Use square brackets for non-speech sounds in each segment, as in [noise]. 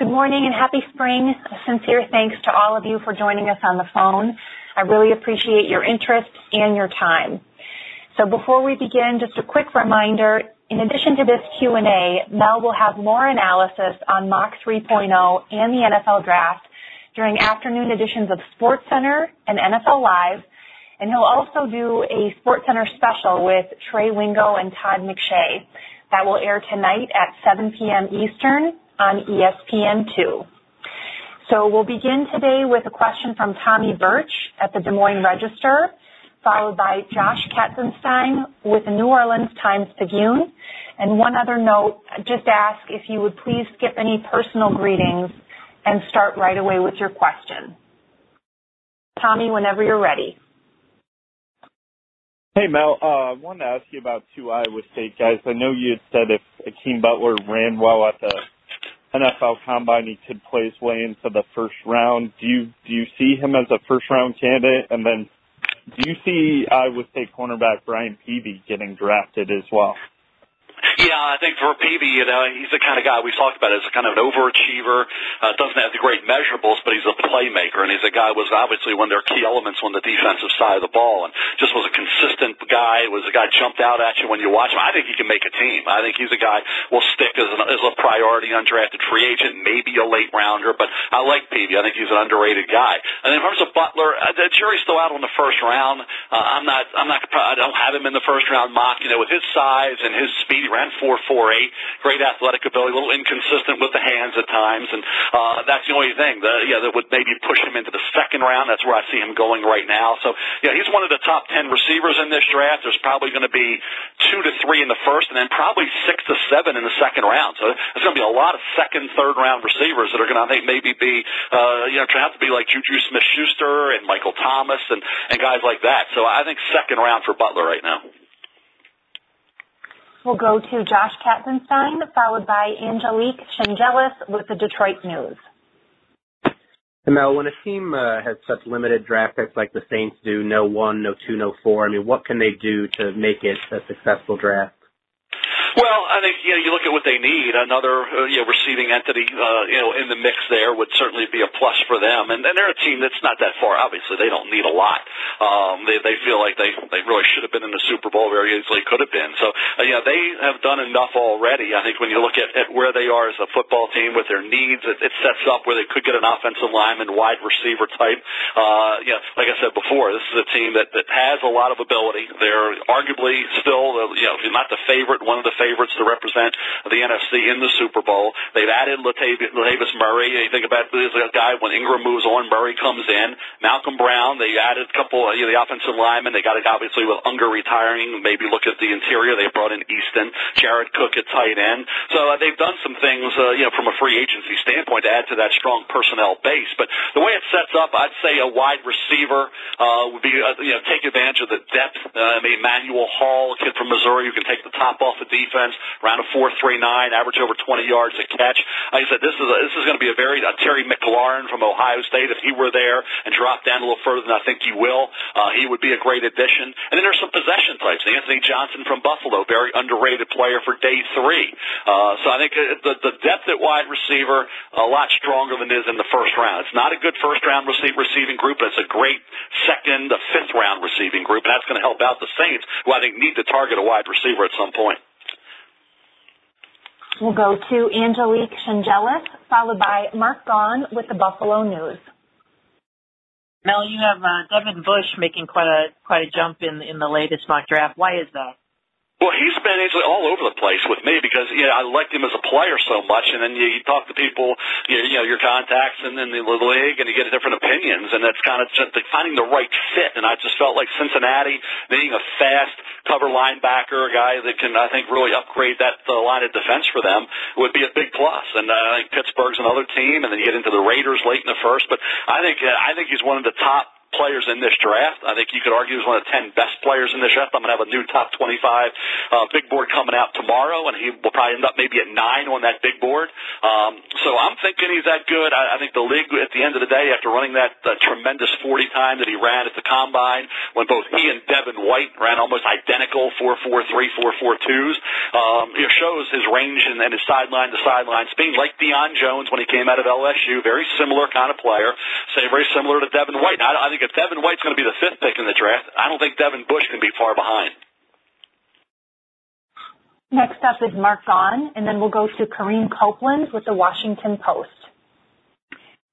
Good morning and happy spring. A sincere thanks to all of you for joining us on the phone. I really appreciate your interest and your time. So before we begin, just a quick reminder, in addition to this Q&A, Mel will have more analysis on Mock 3.0 and the NFL Draft during afternoon editions of SportsCenter and NFL Live, and he'll also do a SportsCenter special with Trey Wingo and Todd McShay that will air tonight at 7 p.m. Eastern on ESPN2. So we'll begin today with a question from Tommy Birch at the Des Moines Register, followed by Josh Katzenstein with the New Orleans Times-Picayune. And one other note, just ask if you would please skip any personal greetings and start right away with your question. Tommy, whenever you're ready. Hey, Mel. Uh, I wanted to ask you about two Iowa State guys. I know you had said if Hakeem Butler ran well at the NFL Combine, he could play his way into the first round. Do you do you see him as a first round candidate? And then, do you see Iowa State cornerback Brian Peavy getting drafted as well? Yeah, I think for Peavy, you know, he's the kind of guy we've talked about as a kind of an overachiever. Uh, doesn't have the great measurables, but he's a playmaker, and he's a guy was obviously one of their key elements on the defensive side of the ball, and just was a consistent guy. Was a guy jumped out at you when you watch him. I think he can make a team. I think he's a guy will stick as, an, as a priority undrafted free agent, maybe a late rounder. But I like Peavy. I think he's an underrated guy. And in terms of Butler, uh, the jury's still out on the first round. Uh, I'm not. I'm not. I don't have him in the first round mock. You know, with his size and his speed, ran four four eight, great athletic ability, a little inconsistent with the hands at times, and uh, that's the only thing that yeah that would maybe push him into the second round. That's where I see him going right now. So yeah, he's one of the top ten receivers in this draft. There's probably going to be two to three in the first, and then probably six to seven in the second round. So there's going to be a lot of second, third round receivers that are going to I think maybe be uh, you know have to be like Juju Smith-Schuster and Michael Thomas and and guys like that. So I think second round for Butler right now. We'll go to Josh Katzenstein, followed by Angelique Chengelis with the Detroit News. Mel, when a team uh, has such limited draft picks like the Saints do, no one, no two, no four, I mean, what can they do to make it a successful draft? Well, I think you know you look at what they need. Another uh, you know receiving entity uh, you know in the mix there would certainly be a plus for them. And, and they're a team that's not that far. Obviously, they don't need a lot. Um, they they feel like they they really should have been in the Super Bowl very easily could have been. So uh, yeah, they have done enough already. I think when you look at, at where they are as a football team with their needs, it, it sets up where they could get an offensive lineman, wide receiver type. Uh, yeah, like I said before, this is a team that that has a lot of ability. They're arguably still you know not the favorite, one of the favorites to represent the NFC in the Super Bowl. They've added Latavius Murray. You think about this guy when Ingram moves on, Murray comes in. Malcolm Brown. They added a couple of you know, the offensive linemen. They got it obviously with Unger retiring. Maybe look at the interior. They brought in Easton, Jared Cook at tight end. So uh, they've done some things uh, you know from a free agency standpoint to add to that strong personnel base. But the way it sets up, I'd say a wide receiver uh, would be uh, you know take advantage of the depth. Uh, I mean, Emmanuel Hall, a kid from Missouri, who can take the top off the defense around a four three nine, average over 20 yards a catch. Like I said, this is a, this is going to be a very uh, Terry McLaurin from Ohio State. If he were there and dropped down a little further than I think he will, uh, he would be a great addition. And then there's some possession types. Anthony Johnson from Buffalo, very underrated player for day three. Uh, so I think uh, the the depth at wide receiver a lot stronger than it is in the first round. It's not a good first round receive, receiving group, but it's a great second, a fifth round receiving group, and that's going to help out the Saints, who I think need to target a wide receiver at some point. We'll go to Angelique Chengelis, followed by Mark Gaughan with the Buffalo News. Mel, you have uh, Devin Bush making quite a quite a jump in in the latest mock draft. Why is that? Well, he's been actually all over the place with me because you know I liked him as a player so much, and then you, you talk to people, you, you know, your contacts in, in the league, and you get different opinions, and it's kind of just finding the right fit. And I just felt like Cincinnati being a fast cover linebacker, a guy that can I think really upgrade that uh, line of defense for them would be a big plus. And uh, I think Pittsburgh's another team, and then you get into the Raiders late in the first, but I think uh, I think he's one of the top players in this draft. I think you could argue he's one of the 10 best players in this draft. I'm going to have a new top 25 uh, big board coming out tomorrow, and he will probably end up maybe at nine on that big board. Um, so I'm thinking he's that good. I, I think the league, at the end of the day, after running that uh, tremendous 40 time that he ran at the combine, when both he and Devin White ran almost identical 4.43, 4.42s, um, it shows his range and, and his sideline to sideline speed, like Deion Jones when he came out of LSU. Very similar kind of player. Say very similar to Devin White. I, I think if Devin White's going to be the fifth pick in the draft, I don't think Devin Bush can be far behind. Next up is Mark Gaughan, and then we'll go to Kareem Copeland with the Washington Post.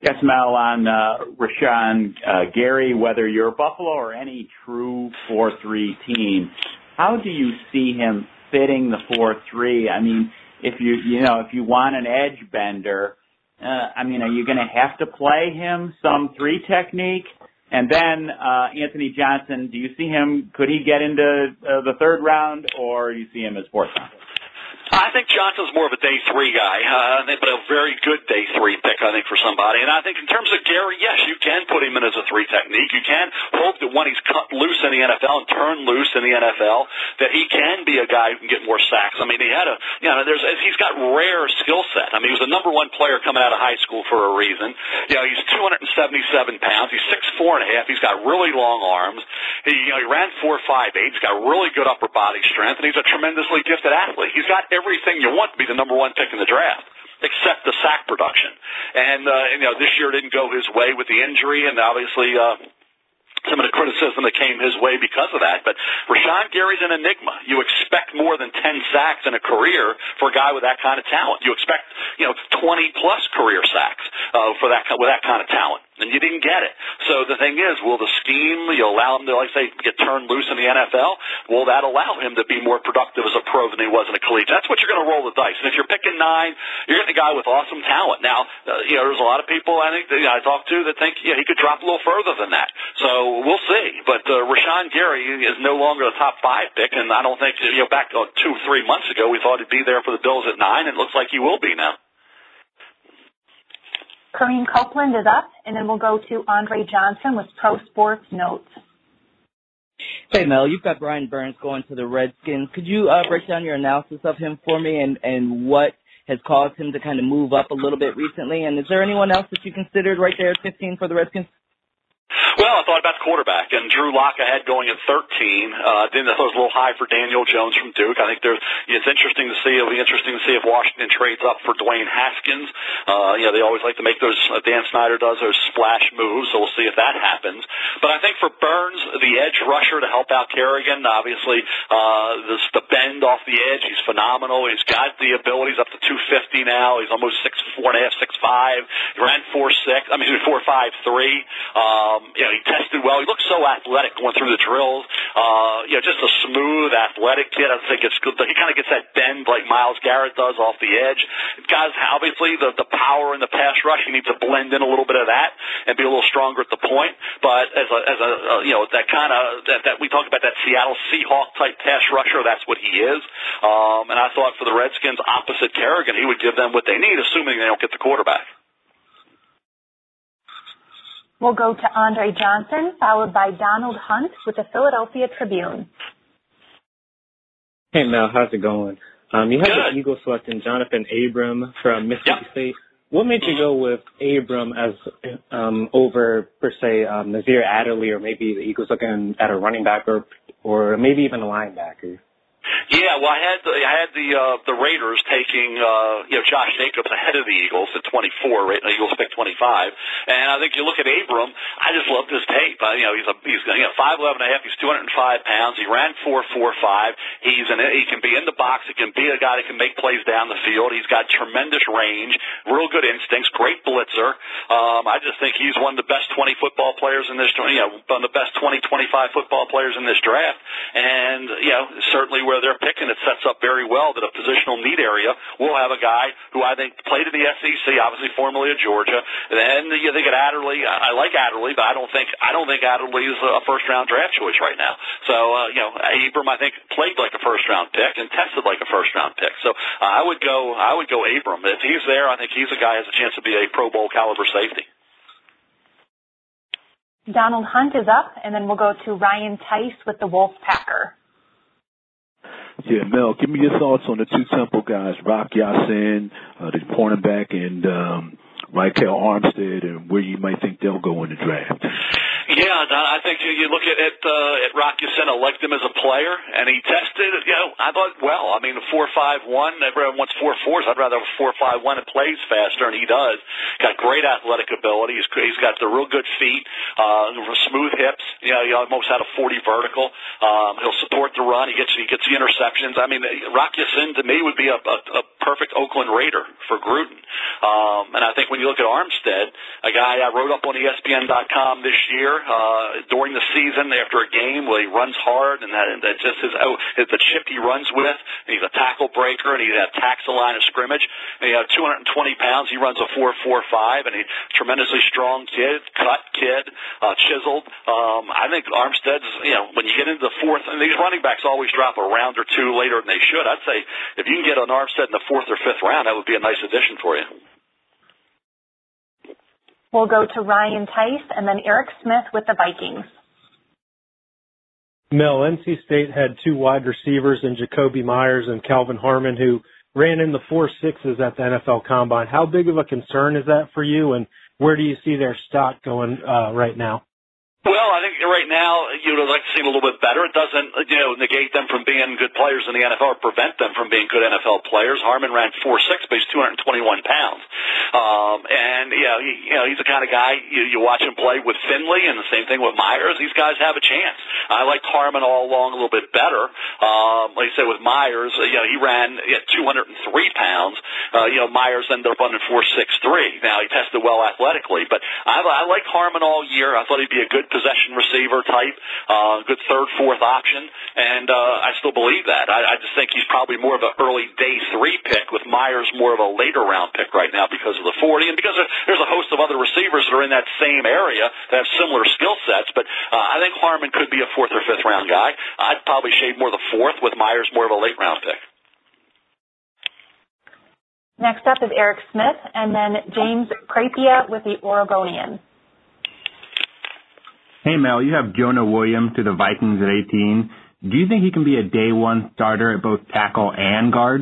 Yes, Mel, on uh, Rashan uh, Gary, whether you're Buffalo or any true 4-3 team, how do you see him fitting the 4-3? I mean, if you, you know, if you want an edge bender, uh, I mean, are you going to have to play him some three technique? And then uh, Anthony Johnson, do you see him? Could he get into uh, the third round, or you see him as fourth round? I think Johnson's more of a day three guy, uh, but a very good day three pick, I think, for somebody. And I think in terms of Gary, yes, you can put him in as a three technique. You can hope that when he's cut loose in the NFL and turned loose in the NFL, that he can be a guy who can get more sacks. I mean, he had a, you know, there's, he's got rare skill set. I mean, he was the number one player coming out of high school for a reason. You know, he's 277 pounds. He's six four and a half. He's got really long arms. He, you know, he ran four five eight. He's got really good upper body strength, and he's a tremendously gifted athlete. He's got everything you want to be the number one pick in the draft except the sack production. And, uh, you know, this year didn't go his way with the injury, and obviously, uh, some of the criticism that came his way because of that. But Rashan Gary's an enigma. You expect more than 10 sacks in a career for a guy with that kind of talent. You expect, you know, 20 plus career sacks uh, for that with that kind of talent and you didn't get it. So the thing is, will the scheme you allow him to, like say, get turned loose in the NFL? Will that allow him to be more productive as a pro than he was in a collegiate? That's what you're going to roll the dice. And if you're picking nine, you're getting a guy with awesome talent. Now, uh, you know, there's a lot of people I think that you know, I talk to that think yeah, he could drop a little further than that. So we'll see. But uh, Rashan Gary is no longer a top five pick, and I don't think you know back uh, two, three months ago we thought he'd be there for the Bills at nine. It looks like he will be now. Kareem Copeland is up, and then we'll go to Andre Johnson with Pro Sports Notes. Hey Mel, you've got Brian Burns going to the Redskins. Could you uh, break down your analysis of him for me and and what has caused him to kind of move up a little bit recently? And is there anyone else that you considered right there at 15 for the Redskins? Well, I thought about quarterback, and Drew Lock I had going at 13. Uh, then I thought it was a little high for Daniel Jones from Duke. I think there's it's interesting to see. It'll be interesting to see if Washington trades up for Dwayne Haskins. Uh, you know, they always like to make those. Uh, Dan Snyder does those splash moves, so we'll see if that happens. But I think for Burns, the edge rusher to help out Kerrigan, obviously uh, the, the bend off the edge, he's phenomenal. He's got the abilities up to 250 now. He's almost six four and a half, six five. He ran four six. I mean, [laughs] four five three. Um, you know, he tested well. He looked so athletic going through the drills. Uh, you know, just a smooth, athletic kid. I think it's good. He kind of gets that bend like Myles Garrett does off the edge. Guys, obviously the the power in the pass rush, he needs to blend in a little bit of that and be a little stronger at the point. But as a as a uh, you know that kind of that, that we talk about that Seattle Seahawk type pass rusher, that's what he is. Um, and I thought for the Redskins, opposite Kerrigan, he would give them what they need, assuming they don't get the quarterback. We'll go to Andre Johnson, followed by Donald Hunt with the Philadelphia Tribune. Hey Mel, how's it going? Um, you have Good. the Eagles selecting Johnathan Abram from Mississippi Yep. State. What made you go with Abram as um, over per se um, Nasir Adderley, or maybe the Eagles looking at a running back, or or maybe even a linebacker? Yeah, well, I had the, I had the uh, the Raiders taking uh, you know Josh Jacobs ahead of the Eagles at 24. Right, the Eagles picked 25, and I think you look at Abram. I just loved his tape. Uh, you know, he's a he's you know five eleven and a half. He's 205 pounds. He ran four four five. He's an he can be in the box. He can be a guy that can make plays down the field. He's got tremendous range, real good instincts, great blitzer. Um, I just think he's one of the best 20 football players in this. You know, one of the best 20 25 football players in this draft, and you know certainly where they're picking, it sets up very well that a positional need area will have a guy who I think played in the SEC, obviously formerly of Georgia. Then you think at Adderley, I like Adderley, but I don't think I don't think Adderley is a first round draft choice right now. So uh, you know, Abram I think played like a first round pick and tested like a first round pick. So uh, I would go I would go Abram if he's there. I think he's a guy who has a chance to be a Pro Bowl caliber safety. Donald Hunt is up, and then we'll go to Ryan Tice with the Wolf Packer. Yeah, Mel, give me your thoughts on the two Temple guys, Rock Ya-Sin, uh, the cornerback, and um, Ryquell Armstead, and where you might think they'll go in the draft. Yeah, I think you look at at, uh, at Rock Ya-Sin. I liked him as a player, and he tested. You know, I thought well. I mean, four five one. Everyone wants four fours. I'd rather have a four five one. It plays faster, and he does. Got great athletic ability. He's he's got the real good feet, uh, smooth hips. You know, he almost had a forty vertical. Um, he'll support the run. He gets he gets the interceptions. I mean, Rock Ya-Sin to me would be a, a, a perfect Oakland Raider for Gruden. Um, and I think when you look at Armstead, a guy I wrote up on ESPN.com this year uh, during the season after a game where he runs hard and that, that just his, oh, the chip he runs with. And he's a tackle breaker and he attacks the line of scrimmage. And he has 220 pounds. He runs a 4.45 and he's tremendously strong kid, cut kid, uh, chiseled. Um, I think Armstead's, you know, when you get into the fourth, and these running backs always drop a round or two later than they should. I'd say if you can get an Armstead in the fourth or fifth round, that would be a nice addition for you. We'll go to Ryan Tice and then Eric Smith with the Vikings. Mel, NC State had two wide receivers in Jakobi Meyers and Kelvin Harmon who ran in the four sixes at the NFL Combine. How big of a concern is that for you, and where do you see their stock going uh, right now? Well, I think right now you would like to see them a little bit better. It doesn't, you know, negate them from being good players in the NFL or prevent them from being good NFL players. Harmon ran four six, but he's 221 pounds, um, and you know, he, you know, he's the kind of guy you, you watch him play with Finley, and the same thing with Meyers. These guys have a chance. I like Harmon all along a little bit better. Um, like I said with Meyers, you know, he ran at 203 pounds. Uh, you know, Meyers ended up running four six three. Now he tested well athletically, but I, I like Harmon all year. I thought he'd be a good possession receiver type, uh, good third, fourth option, and uh, I still believe that. I, I just think he's probably more of an early day three pick, with Meyers more of a later round pick right now because of the 40, and because there's a host of other receivers that are in that same area that have similar skill sets. But uh, I think Harmon could be a fourth or fifth round guy. I'd probably shade more the fourth, with Meyers more of a late round pick. Next up is Eric Smith, and then James Crepea with the Oregonian. Hey, Mel, you have Jonah Williams to the Vikings at 18. Do you think he can be a day one starter at both tackle and guard?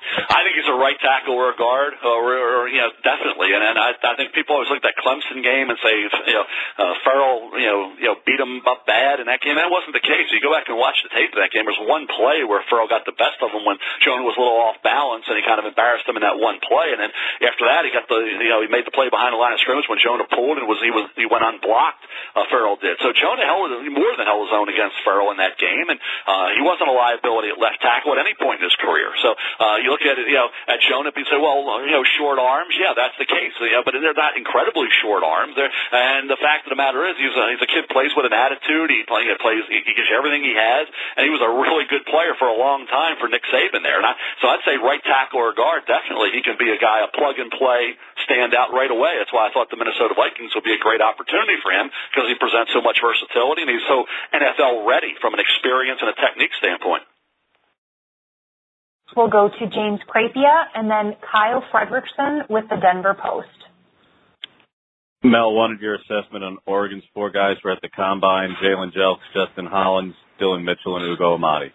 I think he's a right tackle or a guard, or, or you know, definitely. And, and I, I think people always look at that Clemson game and say, you know, uh, Ferrell, you know, you know, beat him up bad in that game. That wasn't the case. You go back and watch the tape of that game. There's one play where Ferrell got the best of him when Jonah was a little off balance, and he kind of embarrassed him in that one play. And then after that, he got the, you know, he made the play behind the line of scrimmage when Jonah pulled and was he was he went unblocked. Uh, Ferrell did. So Jonah held more than held his own against Ferrell in that game, and uh, he wasn't a liability at left tackle at any point in his career. So uh, you look at it, you know, at Jonah, you say, well, you know, short arms. Yeah, that's the case. You know, but they're not incredibly short arms. They're, and the fact of the matter is, he's a, he's a kid plays with an attitude. He, play, he plays. He, gives you everything he has, and he was a really good player for a long time for Nick Saban there. And I, so I'd say right tackle or guard, definitely he can be a guy, a plug and play, stand out right away. That's why I thought the Minnesota Vikings would be a great opportunity for him because he presents so much versatility and he's so NFL ready from an experience and a technique standpoint. We'll go to James Crepea and then Kyle Fredrickson with the Denver Post. Mel, wanted your assessment on Oregon's four guys who are at the combine: Jalen Jelks, Justin Hollins, Dillon Mitchell, and Ugo Amadi.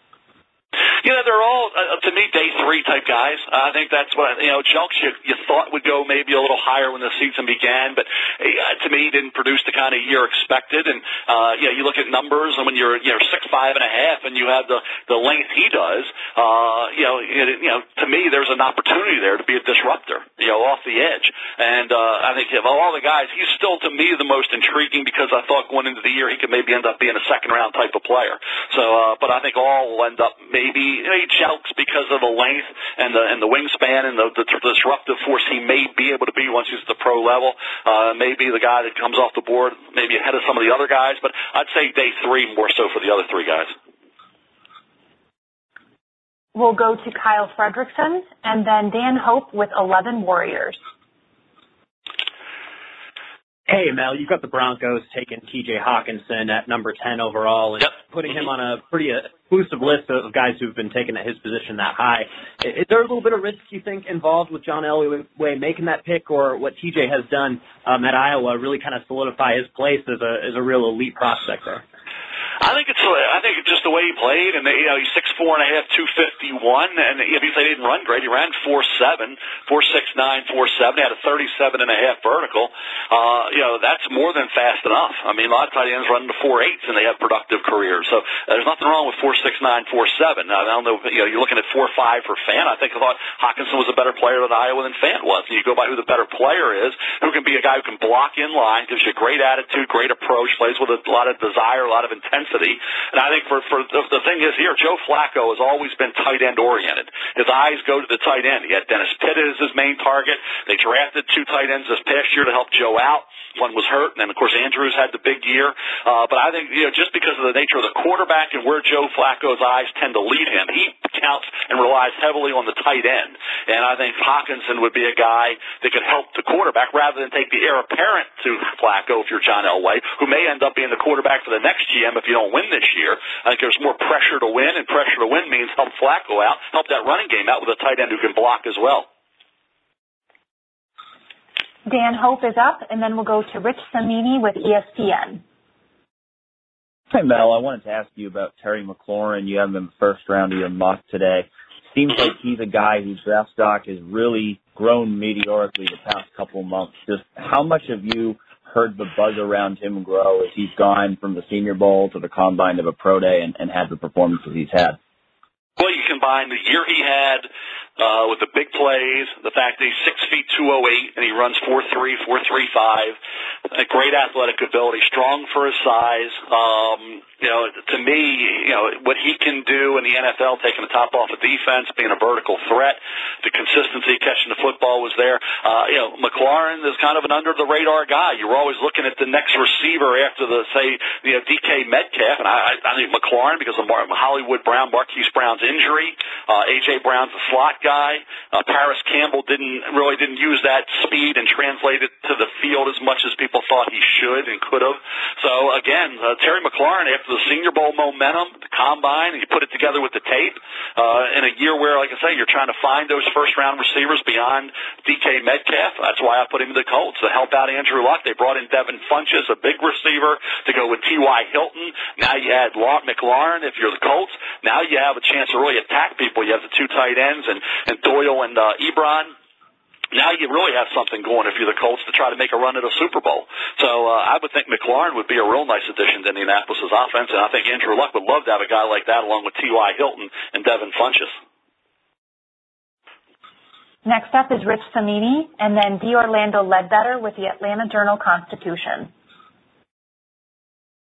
You know, they're all uh, to me day three type guys. Uh, I think that's what you know. Jelks you, you thought would go maybe a little higher when the season began, but uh, to me he didn't produce the kind of year expected. And uh, you know, you look at numbers, and when you're you know six five and a half, and you have the the length he does, uh, you know, it, you know, to me there's an opportunity there to be a disruptor, you know, off the edge. And uh, I think of all the guys, he's still to me the most intriguing because I thought going into the year he could maybe end up being a second round type of player. So, uh, but I think all will end up maybe he jelks because of the length and the and the wingspan and the, the, the disruptive force he may be able to be once he's at the pro level. Uh, maybe the guy that comes off the board, maybe ahead of some of the other guys, but I'd say day three more so for the other three guys. We'll go to Kyle Fredrickson and then Dan Hope with 11 Warriors. Hey, Mel, you've got the Broncos taking TJ Hockenson at number 10 overall and yep. putting him on a pretty exclusive list of guys who've been taken at his position that high. Is there a little bit of risk, you think, involved with John Elway making that pick or what TJ has done um, at Iowa really kind of solidify his place as a, as a real elite prospect there? I think it's I think it's just the way he played, and you know he's six four and a half, two fifty one, and if he didn't run great, he ran four seven, four six nine, four seven. He had a thirty seven and a half vertical. Uh, you know that's more than fast enough. I mean, a lot of tight ends run to four eights and they have productive careers. So there's nothing wrong with four six nine, four seven. I don't know. You know, you're looking at four five for Fant. I think I thought Hockenson was a better player at Iowa than Fant was. And you go by who the better player is, who can be a guy who can block in line, gives you a great attitude, great approach, plays with a lot of desire, a lot of intensity. And I think for for the, the thing is here, Joe Flacco has always been tight end oriented. His eyes go to the tight end. He had Dennis Pitta as his main target. They drafted two tight ends this past year to help Joe out. One was hurt, and then of course Andrews had the big year. Uh, but I think you know just because of the nature of the quarterback and where Joe Flacco's eyes tend to lead him, he counts and relies heavily on the tight end. And I think Hockenson would be a guy that could help the quarterback rather than take the heir apparent to Flacco if you're John Elway, who may end up being the quarterback for the next GM if you don't win this year. I think there's more pressure to win, and pressure to win means help Flacco out, help that running game out with a tight end who can block as well. Dan Hope is up, and then we'll go to Rich Cimini with ESPN. Hi, Mel. I wanted to ask you about Terry McLaurin. You have him in the first round of your mock today. Seems like he's a guy whose draft stock has really grown meteorically the past couple months. Just how much have you heard the buzz around him grow as he's gone from the Senior Bowl to the Combine to the Pro Day and, and had the performances he's had? Well, you combine the year he had uh, with the big plays, the fact that he's six feet two oh eight and he runs four three, four three five, a great athletic ability, strong for his size. Um, you know, to me, you know what he can do in the NFL, taking the top off of defense, being a vertical threat, the consistency catching the football was there. Uh, you know, McLaurin is kind of an under the radar guy. You're always looking at the next receiver after the say, you know, DK Metcalf, and I, I think McLaurin because of Hollywood Brown, Marquise Brown's injury, uh, AJ Brown's a slot guy. Uh, Parris Campbell didn't really didn't use that speed and translate it to the field as much as people thought he should and could have. So again, uh, Terry McLaurin after the Senior Bowl momentum, the combine, and you put it together with the tape uh, in a year where, like I say, you're trying to find those first round receivers beyond DK Metcalf. That's why I put him in the Colts to help out Andrew Luck. They brought in Devin Funchess, a big receiver, to go with T.Y. Hilton. Now you add McLaurin if you're the Colts. Now you have a chance to really attack people. You have the two tight ends and and Doyle and uh, Ebron now you really have something going if you're the Colts to try to make a run at a Super Bowl. So uh, I would think McLaurin would be a real nice addition to Indianapolis' offense, and I think Andrew Luck would love to have a guy like that along with T.Y. Hilton and Devin Funchess. Next up is Rich Cimini, and then D. Orlando Ledbetter with the Atlanta Journal-Constitution.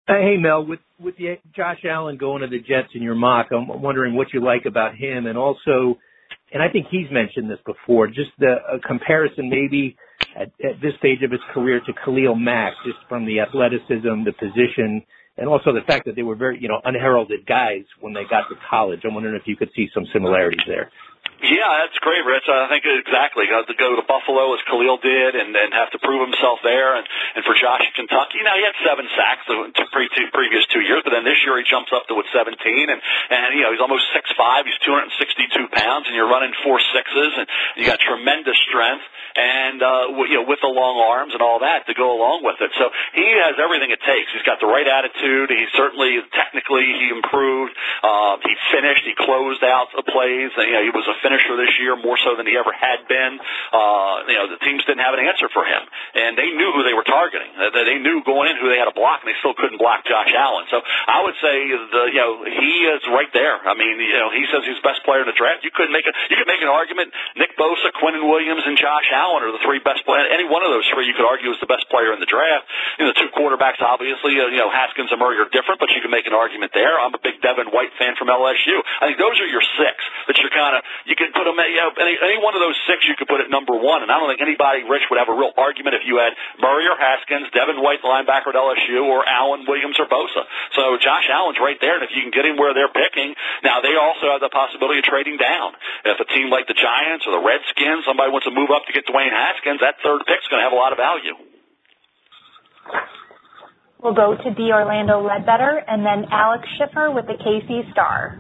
Hey, Mel, with with the Josh Allen going to the Jets in your mock, I'm wondering what you like about him, and also and I think he's mentioned this before, just the comparison maybe at, at this stage of his career to Khalil Mack, just from the athleticism, the position, and also the fact that they were very, you know, unheralded guys when they got to college. I'm wondering if you could see some similarities there. Yeah, that's great, Rich. I think exactly. Got to go to Buffalo as Khalil did, and and have to prove himself there. And and for Josh in Kentucky, now he had seven sacks the pre- two, previous two years, but then this year he jumps up to with 17, and and you know he's almost six five. He's 262 pounds, and you're running four sixes, and you got tremendous strength and uh, you know with the long arms and all that to go along with it. So he has everything it takes. He's got the right attitude. He certainly technically he improved. Uh, he finished. He closed out the plays. You know, he was a finisher this year more so than he ever had been. Uh, you know, the teams didn't have an answer for him, and they knew who they were targeting. They knew going in who they had to block, and they still couldn't block Josh Allen. So I would say the you know he is right there. I mean, you know, he says he's the best player in the draft. You couldn't make a you could make an argument. Nick Bosa, Quinnen Williams, and Josh Allen are the three best players. Any one of those three you could argue is the best player in the draft. You know, the two quarterbacks, obviously, uh, you know, Haskins and Murray are different, but you can make an argument there. I'm a big Devin White fan from LSU. I think those are your six that you're kind of, you can put them, you know, any, any one of those six you could put at number one. And I don't think anybody, Rich, would have a real argument if you had Murray or Haskins, Devin White, the linebacker at LSU, or Allen, Williams, or Bosa. So Josh Allen's right there, and if you can get him where they're picking, now they also have the possibility of trading down. If a team like the Giants or the Redskins, somebody wants to move up to get Dwayne Haskins, that third pick's going to have a lot of value. We'll go to D. Orlando Ledbetter and then Alex Schiffer with the KC Star.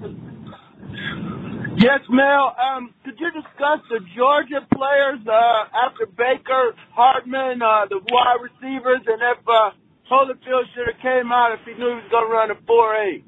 Yes, Mel. Um, could you discuss the Georgia players uh, after Baker, Hardman, uh, the wide receivers, and if uh, Holyfield should have came out if he knew he was going to run a four eight?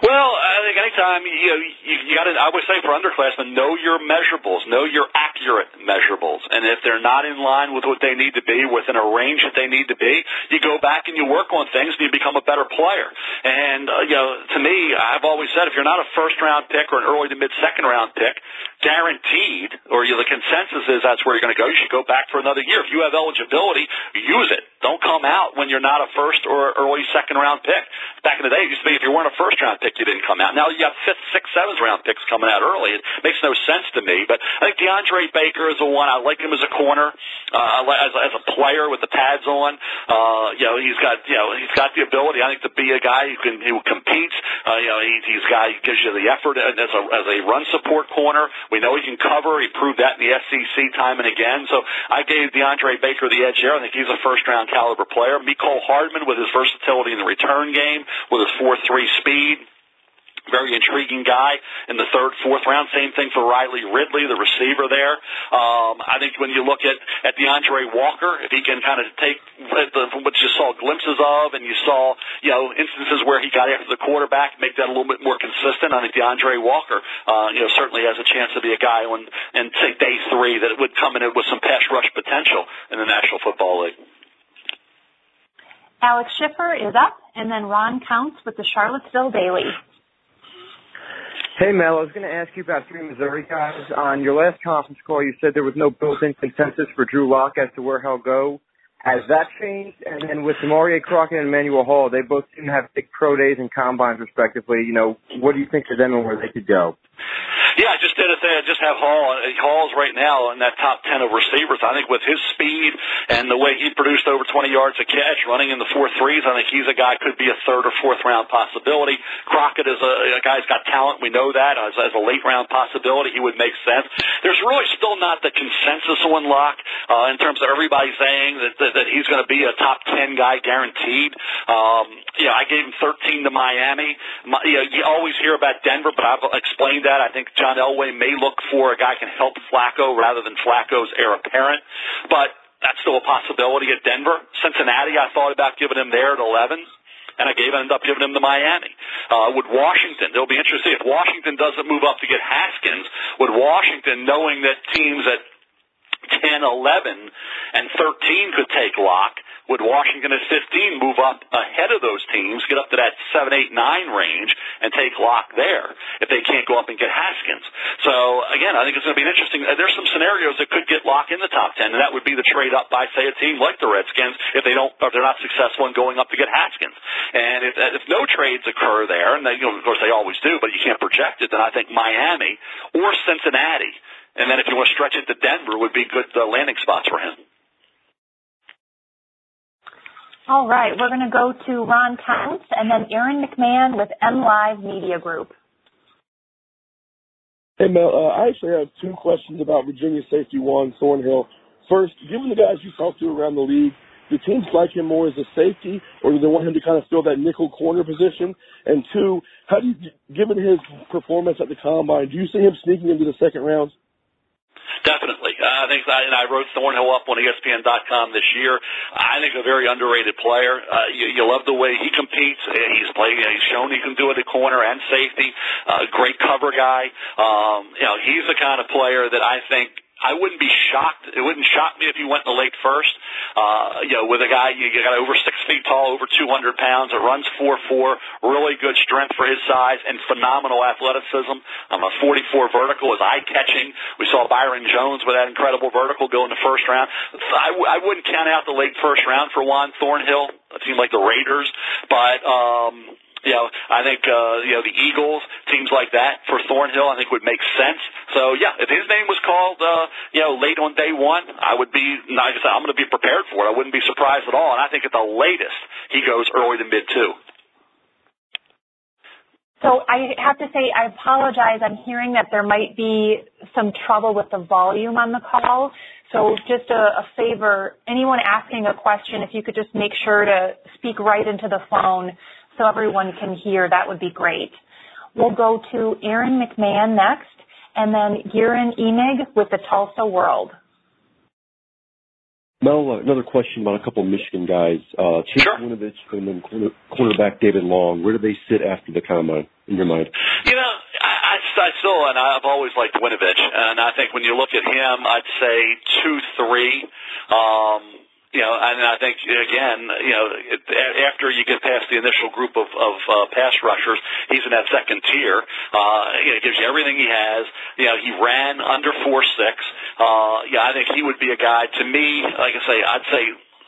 Well, I think anytime you know, you, you got to. I would say for underclassmen, know your measurables, know your accurate measurables, and if they're not in line with what they need to be, within a range that they need to be, you go back and you work on things and you become a better player. And uh, you know, to me, I've always said if you're not a first round pick or an early to mid second round pick, guaranteed, or you, the consensus is that's where you're going to go. You should go back for another year. If you have eligibility, use it. Don't come out when you're not a first or early second round pick. Back in the day, it used to be if you weren't a first round pick, you didn't come out. Now you have fifth, sixth, seventh round picks coming out early. It makes no sense to me. But I think DeAndre Baker is the one. I like him as a corner, uh, as, as a player with the pads on. Uh, you know, he's got you know he's got the ability. I think to be a guy who can who competes. Uh, you know, he, he's guy who gives you the effort as a as a run support corner. We know he can cover. He proved that in the SEC time and again. So I gave DeAndre Baker the edge there. I think he's a first round caliber player. Mecole Hardman with his versatility in the return game, with his 4-3 speed, very intriguing guy in the third, fourth round. Same thing for Riley Ridley, the receiver there. Um, I think when you look at at DeAndre Walker, if he can kind of take the, what you saw glimpses of, and you saw you know instances where he got after the quarterback, make that a little bit more consistent. I think DeAndre Walker, uh, you know, certainly has a chance to be a guy when and say day three that would come in with some pass rush potential in the National Football League. Alex Schiffer is up, and then Ron Counts with the Charlottesville Daily. Hey, Mel, I was going to ask you about three Missouri guys. On your last conference call, you said there was no built-in consensus for Drew Lock as to where he'll go. Has that changed? And then with Damarea Crockett and Emmanuel Hall, they both seem to have big pro days and combines respectively. You know, what do you think of them and where they could go? Yeah, I just did a thing. I just have Hall. Hall's right now in that top ten of receivers. I think with his speed and the way he produced over 20 yards a catch, running in the four threes, I think he's a guy could be a third or fourth round possibility. Crockett is a, a guy's got talent. We know that as, as a late round possibility. He would make sense. There's really still not the consensus on Lock uh, in terms of everybody saying that that, that he's going to be a top 10 guy guaranteed. Um, you know, I gave him 13 to Miami. My, you know, you always hear about Denver, but I've explained that. I think John Elway may look for a guy who can help Flacco rather than Flacco's heir apparent. But that's still a possibility at Denver. Cincinnati, I thought about giving him there at 11 and I gave ended up giving him to Miami. Uh, with Washington, it'll be interesting if Washington doesn't move up to get Haskins. With Washington, knowing that teams at 10, 11, and 13 could take Lock, would Washington at 15 move up ahead of those teams, get up to that 7, 8, 9 range, and take Lock there if they can't go up and get Haskins? So, again, I think it's going to be an interesting. Uh, there's some scenarios that could get Lock in the top 10, and that would be the trade up by, say, a team like the Redskins if they don't, if they're not successful in going up to get Haskins. And if, if no trades occur there, and they, you know, of course they always do, but you can't project it, then I think Miami or Cincinnati and then if you want to stretch it to Denver, would be good uh, landing spots for him. All right, we're going to go to Ron Counts and then Aaron McMann with M Live Media Group. Hey Mel, uh, I actually have two questions about Virginia safety Juan Thornhill. First, given the guys you talked to around the league, do teams like him more as a safety, or do they want him to kind of fill that nickel corner position? And two, how do you, given his performance at the combine, do you see him sneaking into the second round? Definitely. I think, I, and I wrote Thornhill up on ESPN.com this year. I think a very underrated player. Uh, you, you love the way he competes. He's played. He's shown he can do it at corner and safety. Uh, great cover guy. Um, you know, he's the kind of player that I think I wouldn't be shocked. It wouldn't shock me if you went in the late first. Uh, you know, with a guy you got over six feet tall, over 200 pounds, that runs four four, really good strength for his size, and phenomenal athleticism. Um, a 44 vertical is eye catching. We saw Byron Jones with that incredible vertical go in the first round. I, w- I wouldn't count out the late first round for Juan Thornhill. A team like the Raiders, but. um you know, I think uh, you know the Eagles, teams like that for Thornhill, I think would make sense. So yeah, if his name was called, uh, you know, late on day one, I would be. Like I said, I'm going to be prepared for it. I wouldn't be surprised at all. And I think at the latest, he goes early to mid two. So I have to say, I apologize. I'm hearing that there might be some trouble with the volume on the call. So just a, a favor, anyone asking a question, if you could just make sure to speak right into the phone so everyone can hear, that would be great. We'll go to Aaron McMann next, and then Guerin Emig with the Tulsa World. Mel, another question about a couple of Michigan guys. Uh, Chase sure. Winovich and then cornerback David Long. Where do they sit after the combine, in your mind? You know, I, I still, and I've always liked Winovich, and I think when you look at him, I'd say two, three. Um, you know, and I think again, you know, after you get past the initial group of, of uh, pass rushers, he's in that second tier. Uh, you know, gives you everything he has. You know, he ran under four six. Uh, yeah, I think he would be a guy. To me, like I say, I'd say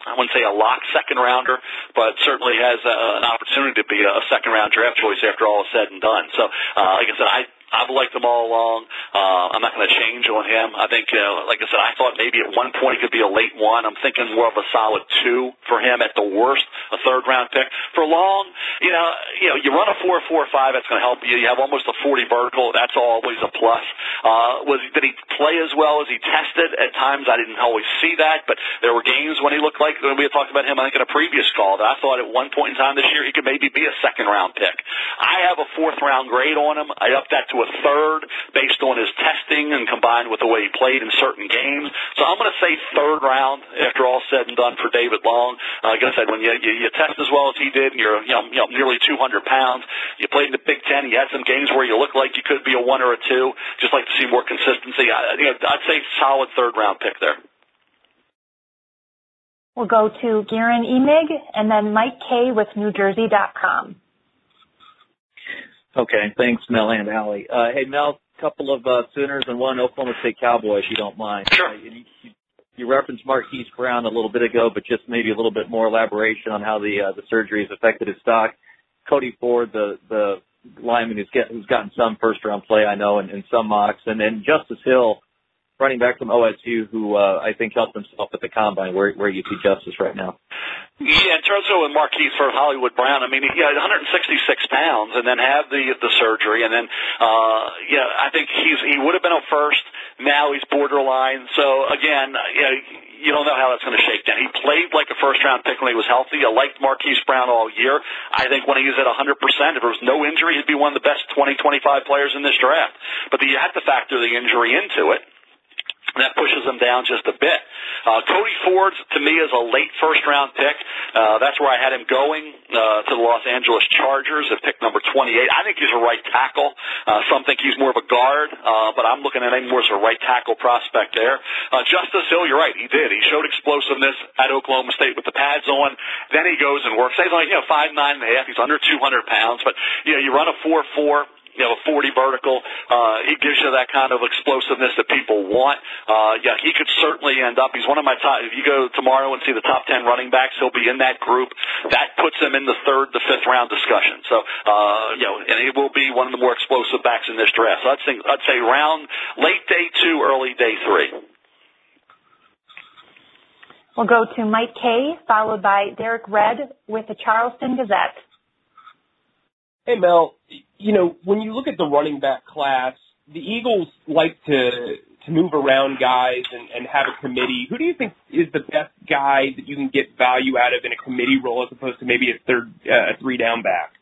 I wouldn't say a lock second rounder, but certainly has a, an opportunity to be a second round draft choice after all is said and done. So, uh, like I said, I I've liked him all along. Uh, I'm not going to change on him. I think, know, like I said, I thought maybe at one point he could be a late one. I'm thinking more of a solid two for him at the worst, a third round pick. For long, you know, you know, you run a four four five, that's going to help you. You have almost a 40 vertical. That's always a plus. Uh, was did he play as well as he tested? At times, I didn't always see that, but there were games when he looked like when we had talked about him. I think in a previous call that I thought at one point in time this year he could maybe be a second round pick. I have a fourth round grade on him. I upped that to a third based on his testing and combined with the way he played in certain games. So I'm going to say third round after all said and done for David Long. Uh, like I said, when you, you, you test as well as he did, and you're you know, you know nearly 200 pounds, you played in the Big Ten. You had some games where you looked like you could be a one or a two. Just like to see more consistency. I, you know, I'd say solid third round pick there. We'll go to Guerin Emig and then Mike Kaye with NewJersey.com. Okay, thanks, Mel and Allie. Uh, hey, Mel, a couple of uh, Sooners and one Oklahoma State Cowboy, if you don't mind. Sure. Uh, you, you referenced Marquise Brown a little bit ago, but just maybe a little bit more elaboration on how the uh, the surgery has affected his stock. Cody Ford, the the lineman who's, get, who's gotten some first round play, I know, and, and some mocks, and then Justice Hill, running back from OSU, who uh, I think helped himself at the combine. Where where you see Justice right now? Yeah, in terms of with Marquise for Hollywood Brown, I mean, he had 166 pounds and then had the the surgery, and then uh, yeah, I think he's he would have been a first. Now he's borderline. So again, you know, you don't know how that's going to shake down. He played like a first round pick when he was healthy. I liked Marquise Brown all year. I think when he was at 100%, if there was no injury, he'd be one of the best 20, 25 players in this draft. But you have to factor the injury into it. That pushes them down just a bit. Uh, Cody Ford, to me, is a late first round pick. Uh, that's where I had him going uh, to the Los Angeles Chargers at pick number 28. I think he's a right tackle. Uh, some think he's more of a guard, uh, but I'm looking at him more as a right tackle prospect there. Uh, Justice Hill, you're right, he did. He showed explosiveness at Oklahoma State with the pads on. Then he goes and works. He's only you know five nine and a half. He's under 200 pounds, but you know you run a four four you know, a 40 vertical. Uh, he gives you that kind of explosiveness that people want. Uh, yeah, he could certainly end up. He's one of my top. If you go tomorrow and see the top 10 running backs, he'll be in that group. That puts him in the third, the fifth round discussion. So, uh, you know, and he will be one of the more explosive backs in this draft. So I'd say, I'd say round late day two, early day three. We'll go to Mike Kaye, followed by Derek Redd with the Charleston Gazette. Hey, Mel. You know, when you look at the running back class, the Eagles like to to move around guys and, and have a committee. Who do you think is the best guy that you can get value out of in a committee role as opposed to maybe a third, uh, a three down back?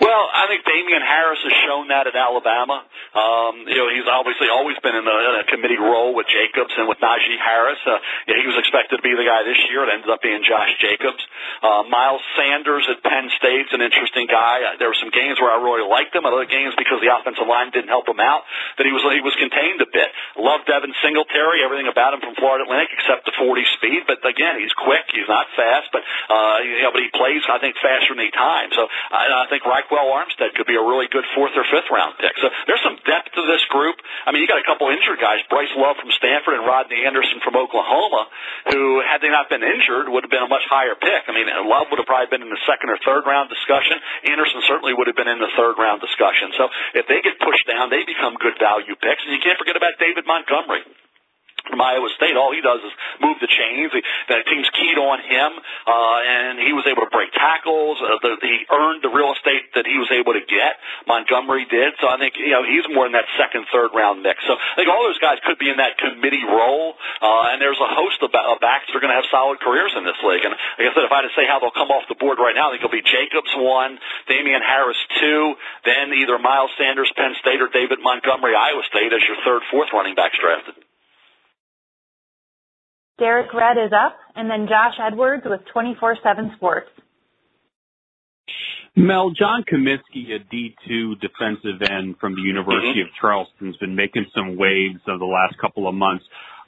Well, I think Damien Harris has shown that at Alabama. Um, you know, he's obviously always been in a, in a committee role with Jacobs and with Najee Harris. Uh, yeah, he was expected to be the guy this year. It ended up being Josh Jacobs. Uh, Miles Sanders at Penn State's an interesting guy. Uh, there were some games where I really liked him. Other games because the offensive line didn't help him out. That he was he was contained a bit. Love Devin Singletary. Everything about him from Florida Atlantic except the 40 speed. But again, he's quick. He's not fast, but uh, you know, but he plays I think faster than he time. So I think Ryquell Armstead could be a really good fourth or fifth round pick. So there's some depth to this group. I mean, you got a couple injured guys, Bryce Love from Stanford and Rodney Anderson from Oklahoma, who had they not been injured would have been a much higher pick. I mean, Love would have probably been in the second or third round discussion. Anderson certainly would have been in the third round discussion. So if they get pushed down, they become good value picks. And you can't forget about David Montgomery from Iowa State, all he does is move the chains. The, the team's keyed on him, uh, and he was able to break tackles. Uh, the, he earned the real estate that he was able to get. Montgomery did. So I think, you know, he's more in that second, third round mix. So I think all those guys could be in that committee role, uh, and there's a host of, of backs that are going to have solid careers in this league. And like I said, if I had to say how they'll come off the board right now, I think it'll be Jacobs one, Damien Harris two, then either Miles Sanders, Penn State, or David Montgomery, Iowa State as your third, fourth running backs drafted. Derek Redd is up, and then Josh Edwards with 24-7 Sports. Mel, John Cominsky, a D2 defensive end from the University mm-hmm. of Charleston, has been making some waves over the last couple of months.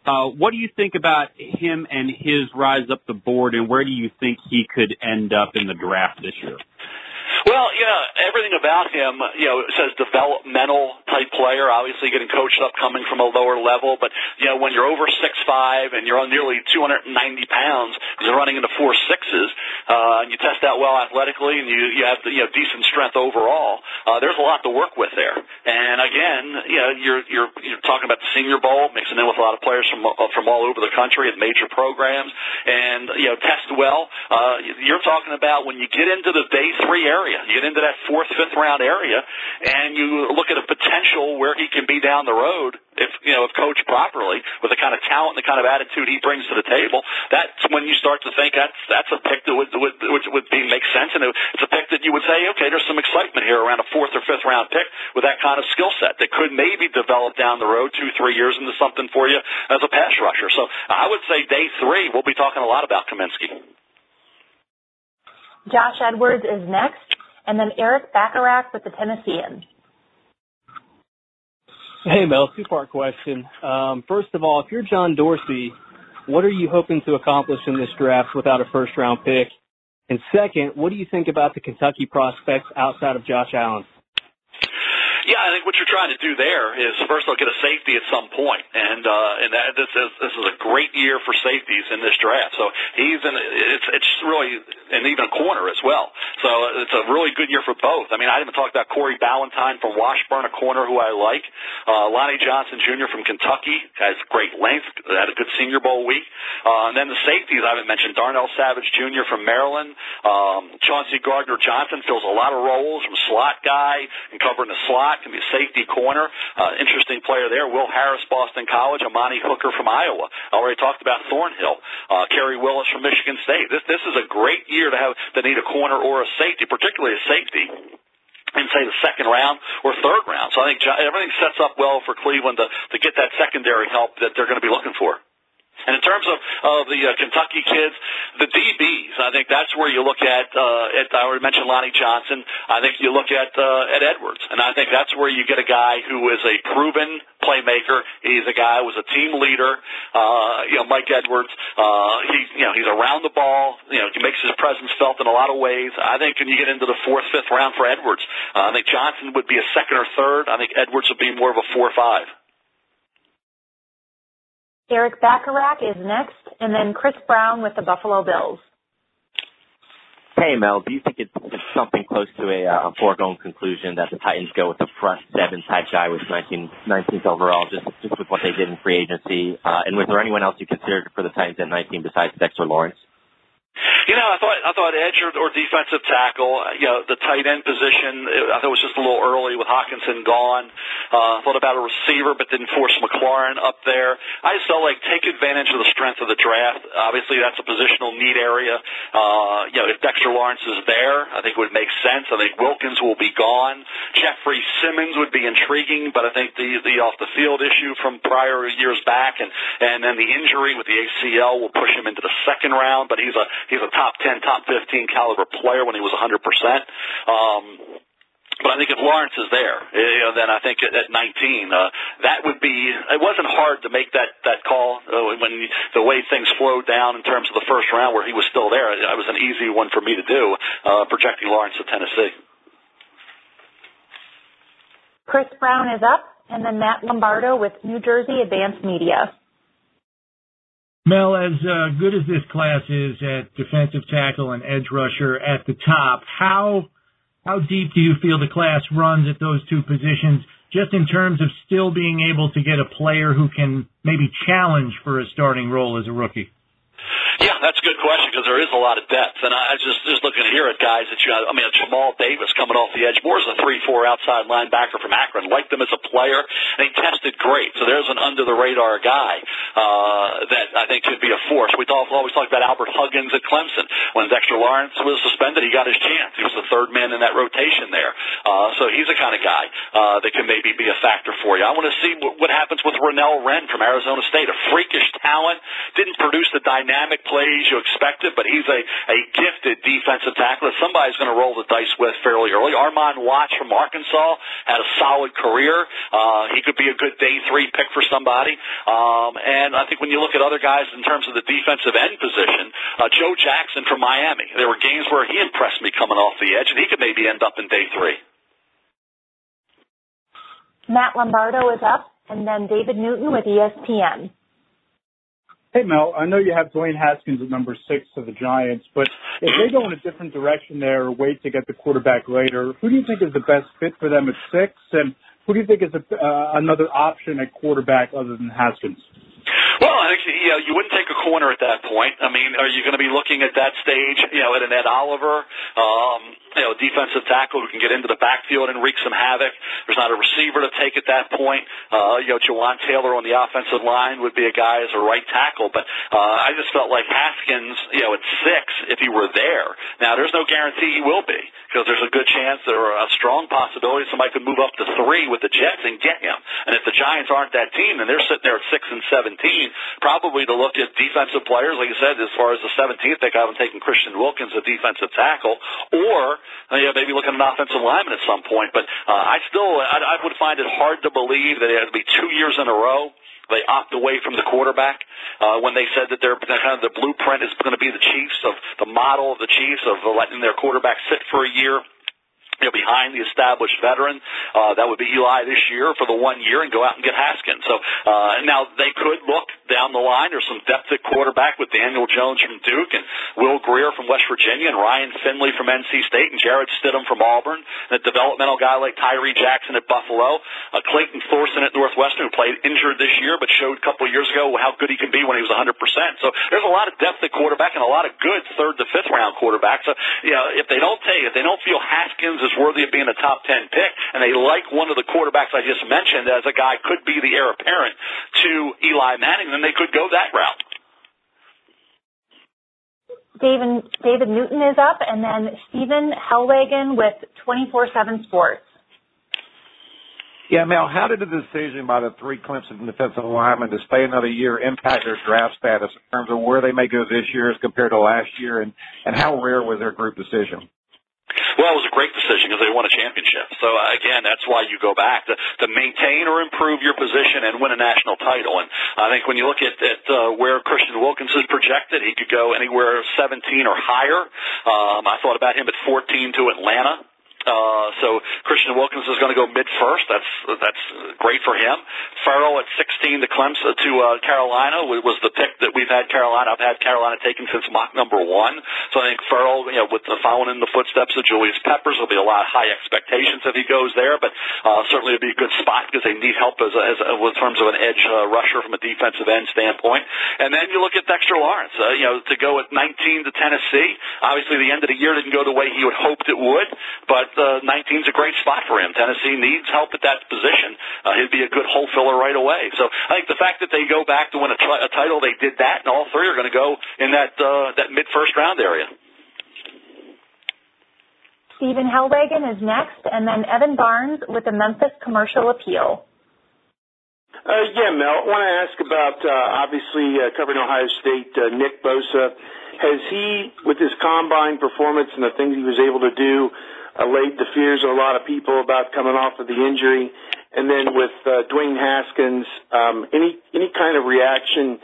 Uh, what do you think about him and his rise up the board, and where do you think he could end up in the draft this year? Well, know, everything about him, you know, says developmental type player, obviously getting coached up coming from a lower level, but, you know, when you're over six five and you're on nearly 290 pounds, you're running into four sixes, uh, and you test out well athletically and you, you have, the, you know, decent strength overall, uh, there's a lot to work with there. And again, you know, you're, you're, you're talking about the senior bowl, mixing in with a lot of players from, uh, from all over the country at major programs and, you know, test well. Uh, you're talking about when you get into the day three area, area. You get into that fourth, fifth round area, and you look at a potential where he can be down the road if you know if coached properly with the kind of talent and the kind of attitude he brings to the table. That's when you start to think that's that's a pick that would would would, would be make sense, and it's a pick that you would say, okay, there's some excitement here around a fourth or fifth round pick with that kind of skill set that could maybe develop down the road two, three years into something for you as a pass rusher. So I would say day three, we'll be talking a lot about Cominsky. Josh Edwards is next, and then Erik Bacharach with the Tennesseans. Hey, Mel, two part question. Um, first of all, if you're John Dorsey, what are you hoping to accomplish in this draft without a first round pick? And second, what do you think about the Kentucky prospects outside of Josh Allen? Yeah, I think what you're trying to do there is first they'll get a safety at some point, and uh, and that, this is this is a great year for safeties in this draft. So he's in it's it's really and even a corner as well. So it's a really good year for both. I mean, I didn't even talk about Corey Ballentine from Washburn, a corner who I like. Uh, Lonnie Johnson Jr. from Kentucky has great length, had a good Senior Bowl week. Uh, and then the safeties I haven't mentioned Darnell Savage Jr. from Maryland, um, Chauncey Gardner Johnson fills a lot of roles from slot guy and covering the slot can be a safety corner. Uh, interesting player there. Will Harris, Boston College. Amani Hooker from Iowa. I already talked about Thornhill. Uh, Khari Willis from Michigan State. This this is a great year to have to need a corner or a safety, particularly a safety in say the second round or third round. So I think everything sets up well for Cleveland to to get that secondary help that they're going to be looking for. And in terms of, of the uh, Kentucky kids, the DBs, I think that's where you look at, uh, at, I already mentioned Lonnie Johnson. I think you look at, uh, at Edwards. And I think that's where you get a guy who is a proven playmaker. He's a guy who was a team leader. Uh, you know, Mike Edwards, uh, he's, you know, he's around the ball. You know, he makes his presence felt in a lot of ways. I think when you get into the fourth, fifth round for Edwards, uh, I think Johnson would be a second or third. I think Edwards would be more of a four or five. Erik Bacharach is next, and then Chris Brown with the Buffalo Bills. Hey Mel, do you think it's, something close to a, uh, foregone conclusion that the Titans go with a front seven type guy with 19, 19th overall, just just with what they did in free agency? Uh, and was there anyone else you considered for the Titans at 19 besides Dexter Lawrence? You know, I thought I thought edge or, or defensive tackle. You know, the tight end position. I thought it was just a little early with Hockenson gone. Uh, thought about a receiver, but didn't force McLaurin up there. I just felt like take advantage of the strength of the draft. Obviously, that's a positional need area. Uh, you know, if Dexter Lawrence is there, I think it would make sense. I think Wilkins will be gone. Jeffery Simmons would be intriguing, but I think the the off the field issue from prior years back, and and then the injury with the ACL will push him into the second round. But he's a he's a top 10, top 15 caliber player when he was 100%. Um, but I think if Lawrence is there, eh, you know, then I think at, at 19, uh, that would be. It wasn't hard to make that that call uh, when the way things flowed down in terms of the first round, where he was still there. It was an easy one for me to do, uh, projecting Lawrence to Tennessee. Chris Brown is up, and then Matt Lombardo with New Jersey Advanced Media. Mel, as uh, good as this class is at defensive tackle and edge rusher at the top, how how deep do you feel the class runs at those two positions? just in terms of still being able to get a player who can maybe challenge for a starting role as a rookie? Yeah, that's a good question because there is a lot of depth, and I just just looking here at guys that you. I mean, Jamal Davis coming off the edge. Moore's a three-four outside linebacker from Akron. Liked him as a player, and he tested great. So there's an under-the-radar guy uh, that I think could be a force. We talk, always talk about Albert Huggins at Clemson. When Dexter Lawrence was suspended, he got his chance. He was the third man in that rotation there. Uh, so he's the kind of guy uh, that can maybe be a factor for you. I want to see what, happens with Renell Wren from Arizona State. A freakish talent, didn't produce the dynamic plays you expected, but he's a, a gifted defensive tackle somebody's going to roll the dice with fairly early. Armon Watts from Arkansas had a solid career. Uh, he could be a good day three pick for somebody. Um, and I think when you look at other guys in terms of the defensive end position, uh, Joe Jackson from Miami, there were games where he impressed me coming off the edge, and he could maybe end up in day three. Matt Lombardo is up, and then David Newton with ESPN. Hey, Mel, I know you have Dwayne Haskins at number six for the Giants, but if they go in a different direction there or wait to get the quarterback later, who do you think is the best fit for them at six? And who do you think is a, uh, another option at quarterback other than Haskins? Well, I think you know you wouldn't take a corner at that point. I mean, are you going to be looking at that stage, you know, at an Ed Oliver, um, you know, defensive tackle who can get into the backfield and wreak some havoc? There's not a receiver to take at that point. Uh, you know, Jawaan Taylor on the offensive line would be a guy as a right tackle, but uh, I just felt like Haskins, you know, at six, if he were there. Now, there's no guarantee he will be because there's a good chance or a strong possibility somebody could move up to three with the Jets and get him. And if the Giants aren't that team, then they're sitting there at six and seventeen, probably to look at defensive players, like you said, as far as the 17th pick, I haven't taken Christian Wilkins, a defensive tackle, or uh, yeah, maybe look at an offensive lineman at some point. But uh, I still, I, I would find it hard to believe that it had to be two years in a row they opt away from the quarterback uh, when they said that their kind of the blueprint is going to be the Chiefs of the model of the Chiefs of letting their quarterback sit for a year you know, behind the established veteran. Uh, that would be Eli this year for the one year and go out and get Haskins. So uh, now they could look down the line. There's some depth at quarterback with Daniel Jones from Duke and Will Grier from West Virginia and Ryan Finley from NC State and Jarrett Stidham from Auburn. And a developmental guy like Tyree Jackson at Buffalo. Uh, Clayton Thorson at Northwestern who played injured this year but showed a couple years ago how good he can be when he was 100%. So there's a lot of depth at quarterback and a lot of good third to fifth round quarterbacks. So, you know, if they don't take, if they don't feel Haskins is worthy of being a top 10 pick, and they like one of the quarterbacks I just mentioned as a guy could be the heir apparent to Eli Manning, then they could go that route. David, David Newton is up, and then Stephen Helwagen with 24-7 Sports. Yeah, Mel, how did the decision by the three Clemson defensive linemen to stay another year impact their draft status in terms of where they may go this year as compared to last year, and, and how rare was their group decision? Well, it was a great decision because they won a championship. So uh, again, that's why you go back to, to maintain or improve your position and win a national title. And I think when you look at, at uh, where Christian Wilkins is projected, he could go anywhere 17 or higher. Um, I thought about him at 14 to Atlanta. Uh, so Christian Wilkins is going to go mid first. That's that's great for him. Ferrell at 16 to Clemson to uh, Carolina was the pick that we've had Carolina. I've had Carolina taken since mock number one. So I think Ferrell, you know, with the following in the footsteps of Julius Peppers, will be a lot of high expectations if he goes there. But uh, certainly it'll be a good spot because they need help as, a, as a, in terms of an edge uh, rusher from a defensive end standpoint. And then you look at Dexter Lawrence. Uh, you know, to go at 19 to Tennessee. Obviously, the end of the year didn't go the way he would hoped it would, but uh, 19 is a great spot for him. Tennessee needs help at that position. Uh, he'd be a good hole filler right away. So I think the fact that they go back to win a, t- a title, they did that, and all three are going to go in that uh, that mid first round area. Stephen Helwagen is next, and then Evan Barnes with the Memphis Commercial Appeal. Uh, yeah, Mel, I want to ask about uh, obviously uh, covering Ohio State, uh, Nick Bosa. Has he, with his combine performance and the things he was able to do, allayed the fears of a lot of people about coming off of the injury. And then with uh, Dwayne Haskins, um, any any kind of reaction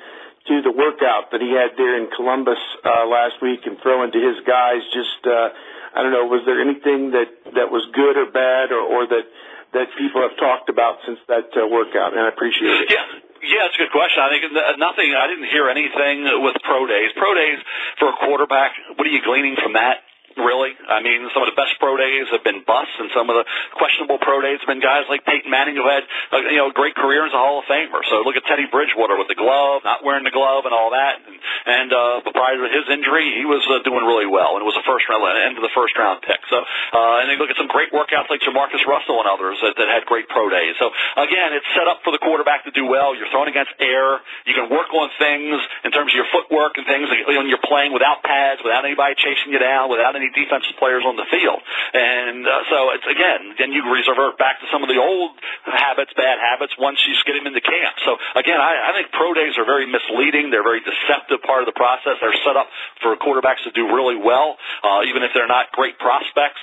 to the workout that he had there in Columbus uh, last week and throwing to his guys? Just uh, I don't know, was there anything that that was good or bad or, or that that people have talked about since that uh, workout? And I appreciate it. Yeah. Yeah, it's a good question. I think nothing. I didn't hear anything with pro days. Pro days for a quarterback. What are you gleaning from that? Really. I mean, some of the best pro days have been busts, and some of the questionable pro days have been guys like Peyton Manning who had a, you know a great career as a Hall of Famer. So look at Teddy Bridgewater with the glove, not wearing the glove, and all that. And, and uh, but prior to his injury, he was uh, doing really well, and it was a first round end of the first round pick. So uh, and then look at some great workouts like Jamarcus Russell and others that, that had great pro days. So again, it's set up for the quarterback to do well. You're throwing against air. You can work on things in terms of your footwork and things when you're playing without pads, without anybody chasing you down, without any defensive players on the field. And uh, so it's again, then you revert back to some of the old habits, bad habits, once you get him into camp. So again, I, I think pro days are very misleading. They're very deceptive part of the process. They're set up for quarterbacks to do really well, uh, even if they're not great prospects.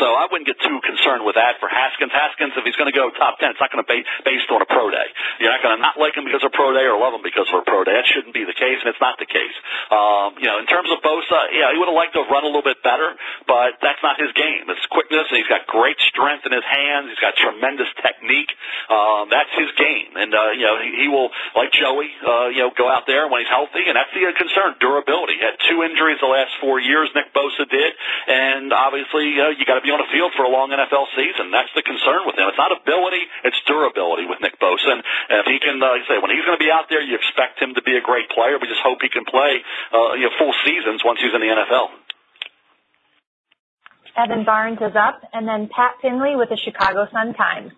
So I wouldn't get too concerned with that for Haskins. Haskins, if he's going to go top 10, it's not going to be based on a pro day. You're not going to not like him because of a pro day or love him because of a pro day. That shouldn't be the case, and it's not the case. Um, you know, in terms of Bosa, yeah, he would have liked to have run a little bit better, but that's not his game. It's quickness, and he's got great strength in his hands. He's got tremendous technique. Um, that's his game, and uh, you know, he, he will, like Joey, uh, you know, go out there when he's healthy, and that's the concern: durability. He had two injuries the last four years. Nick Bosa did, and obviously, uh, you got got to be on a field for a long NFL season. That's the concern with him. It's not ability, it's durability with Nick Bosa. And if he can, uh, say, when he's going to be out there, you expect him to be a great player. We just hope he can play uh, you know, full seasons once he's in the NFL. Evan Barnes is up, and then Pat Finley with the Chicago Sun Times.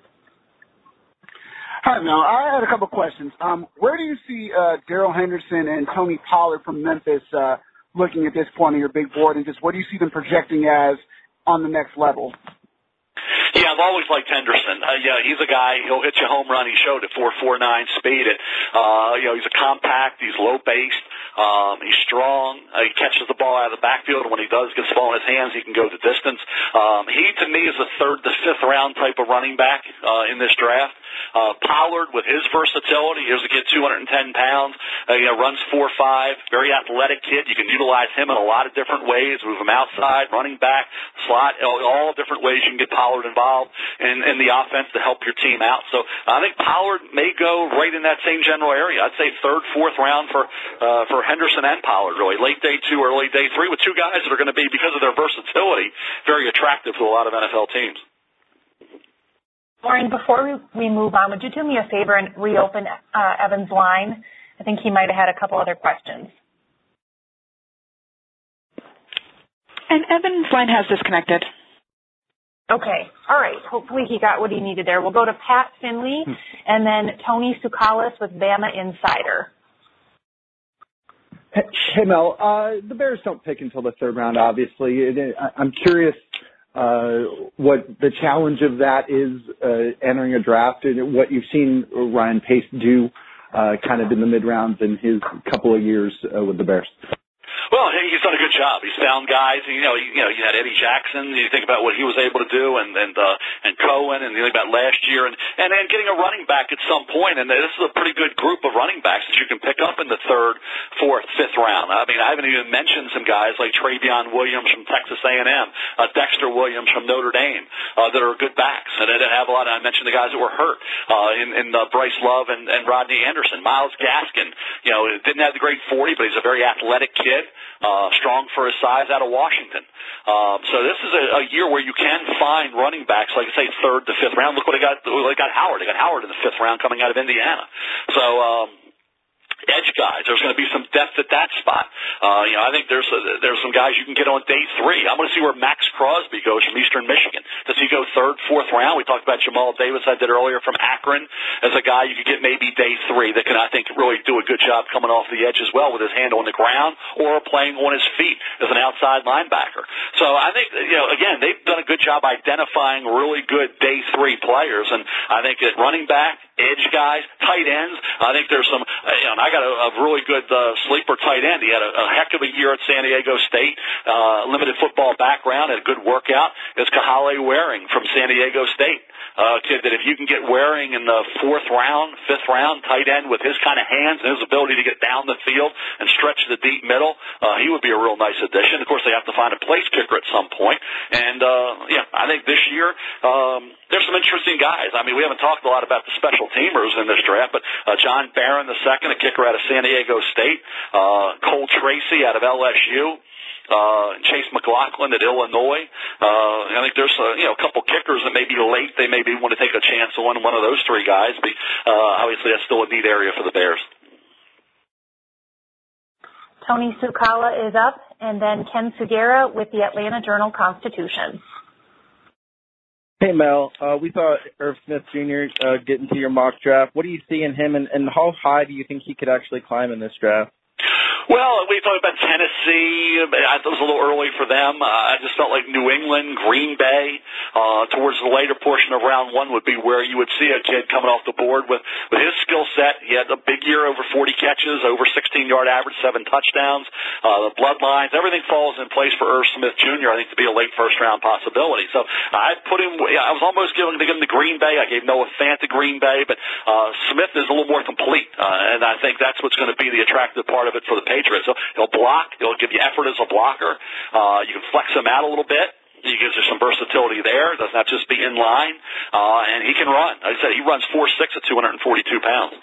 Hi, Mel. I had a couple questions. Um, where do you see uh, Darrell Henderson and Tony Pollard from Memphis uh, looking at this point on your big board, and just what do you see them projecting as on the next level. Yeah, I've always liked Henderson. Uh, yeah, he's a guy. He'll hit you a home run. He showed it, four four nine speed. It. Uh, you know, he's a compact. He's low based. Um, he's strong. Uh, he catches the ball out of the backfield, when he does get the ball in his hands, he can go the distance. Um, he to me is a third to fifth round type of running back uh, in this draft. Uh, Pollard with his versatility. Here's a kid, 210 pounds. Uh, you know, runs four five. Very athletic kid. You can utilize him in a lot of different ways. Move him outside, running back, slot, all different ways you can get Pollard involved in, in the offense to help your team out. So I think Pollard may go right in that same general area. I'd say third, fourth round for uh, for Henderson and Pollard. Really, late day two, early day three, with two guys that are going to be because of their versatility very attractive to a lot of NFL teams. Lauren, before we, we move on, would you do me a favor and reopen uh, Evan's line? I think he might have had a couple other questions. And Evan's line has disconnected. Okay. All right. Hopefully he got what he needed there. We'll go to Pat Finley hmm. and then Tony Tsoukalas with Bama Insider. Hey, Mel. Uh, the Bears don't pick until the third round, obviously. I'm curious uh, what the challenge of that is uh, entering a draft and what you've seen Ryan Pace do uh, kind of in the mid rounds in his couple of years with the Bears. Well, he's done a good job. He's found guys. You know, you, you know, you had Eddie Jackson. You think about what he was able to do, and and uh, and Cohen, and you think about last year, and and then getting a running back at some point. And this is a pretty good group of running backs that you can pick up in the third, fourth, fifth round. I mean, I haven't even mentioned some guys like Trayveon Williams from Texas A&M, uh, Dexter Williams from Notre Dame, uh, that are good backs. And I didn't have a lot. I mentioned the guys that were hurt uh, in in uh, Bryce Love and, and Rodney Anderson, Myles Gaskin. You know, didn't have the great 40, but he's a very athletic kid uh, strong for his size out of Washington. Um, so this is a, a year where you can find running backs, like I say, third to fifth round. Look what they got. They got Howard. They got Howard in the fifth round coming out of Indiana. So. Um, edge guys. There's going to be some depth at that spot. Uh, you know, I think there's a, there's some guys you can get on day three. I'm going to see where Maxx Crosby goes from Eastern Michigan. Does he go third, fourth round? We talked about Jamal Davis. I did earlier from Akron as a guy you could get maybe day three that can I think really do a good job coming off the edge as well with his hand on the ground or playing on his feet as an outside linebacker. So I think you know again they've done a good job identifying really good day three players, and I think at running back, edge guys, tight ends. I think there's some. You know, I got a, a really good uh, sleeper tight end. He had a, a heck of a year at San Diego State. Uh, limited football background, had a good workout. Is Kahale Warring from San Diego State. A kid that if you can get Warring in the fourth round, fifth round, tight end with his kind of hands and his ability to get down the field and stretch the deep middle, uh, he would be a real nice addition. Of course, they have to find a place kicker at some point. point, and uh, yeah, I think this year. Um, there's some interesting guys. I mean, we haven't talked a lot about the special teamers in this draft, but uh, John Baron, the second, a kicker out of San Diego State, uh, Cole Tracy out of LSU, uh, Chase McLaughlin at Illinois. Uh, I think there's a, you know a couple kickers that may be late. They maybe want to take a chance on one of those three guys. But uh, obviously, that's still a neat area for the Bears. Tony Tsoukalas is up, and then Ken Sugiura with the Atlanta Journal Constitution. Hey Mel, uh, we saw Irv Smith Jr. Uh, get into your mock draft. What do you see in him, and, and how high do you think he could actually climb in this draft? Well, we talked about Tennessee. I thought it was a little early for them. Uh, I just felt like New England, Green Bay, uh, towards the later portion of round one would be where you would see a kid coming off the board with, with his skill set. He had a big year, over 40 catches, over 16 yard average, seven touchdowns. Uh, the bloodlines, everything falls in place for Irv Smith Jr. I think to be a late first round possibility. So I put him. I was almost giving him to Green Bay. I gave Noah Fant to Green Bay, but uh, Smith is a little more complete, uh, and I think that's what's going to be the attractive part of it for the Patriots. So he'll block. He'll give you effort as a blocker. Uh, you can flex him out a little bit. He gives you some versatility there. Doesn't just be in line. Uh, and he can run. Like I said, he runs four six at 242 pounds.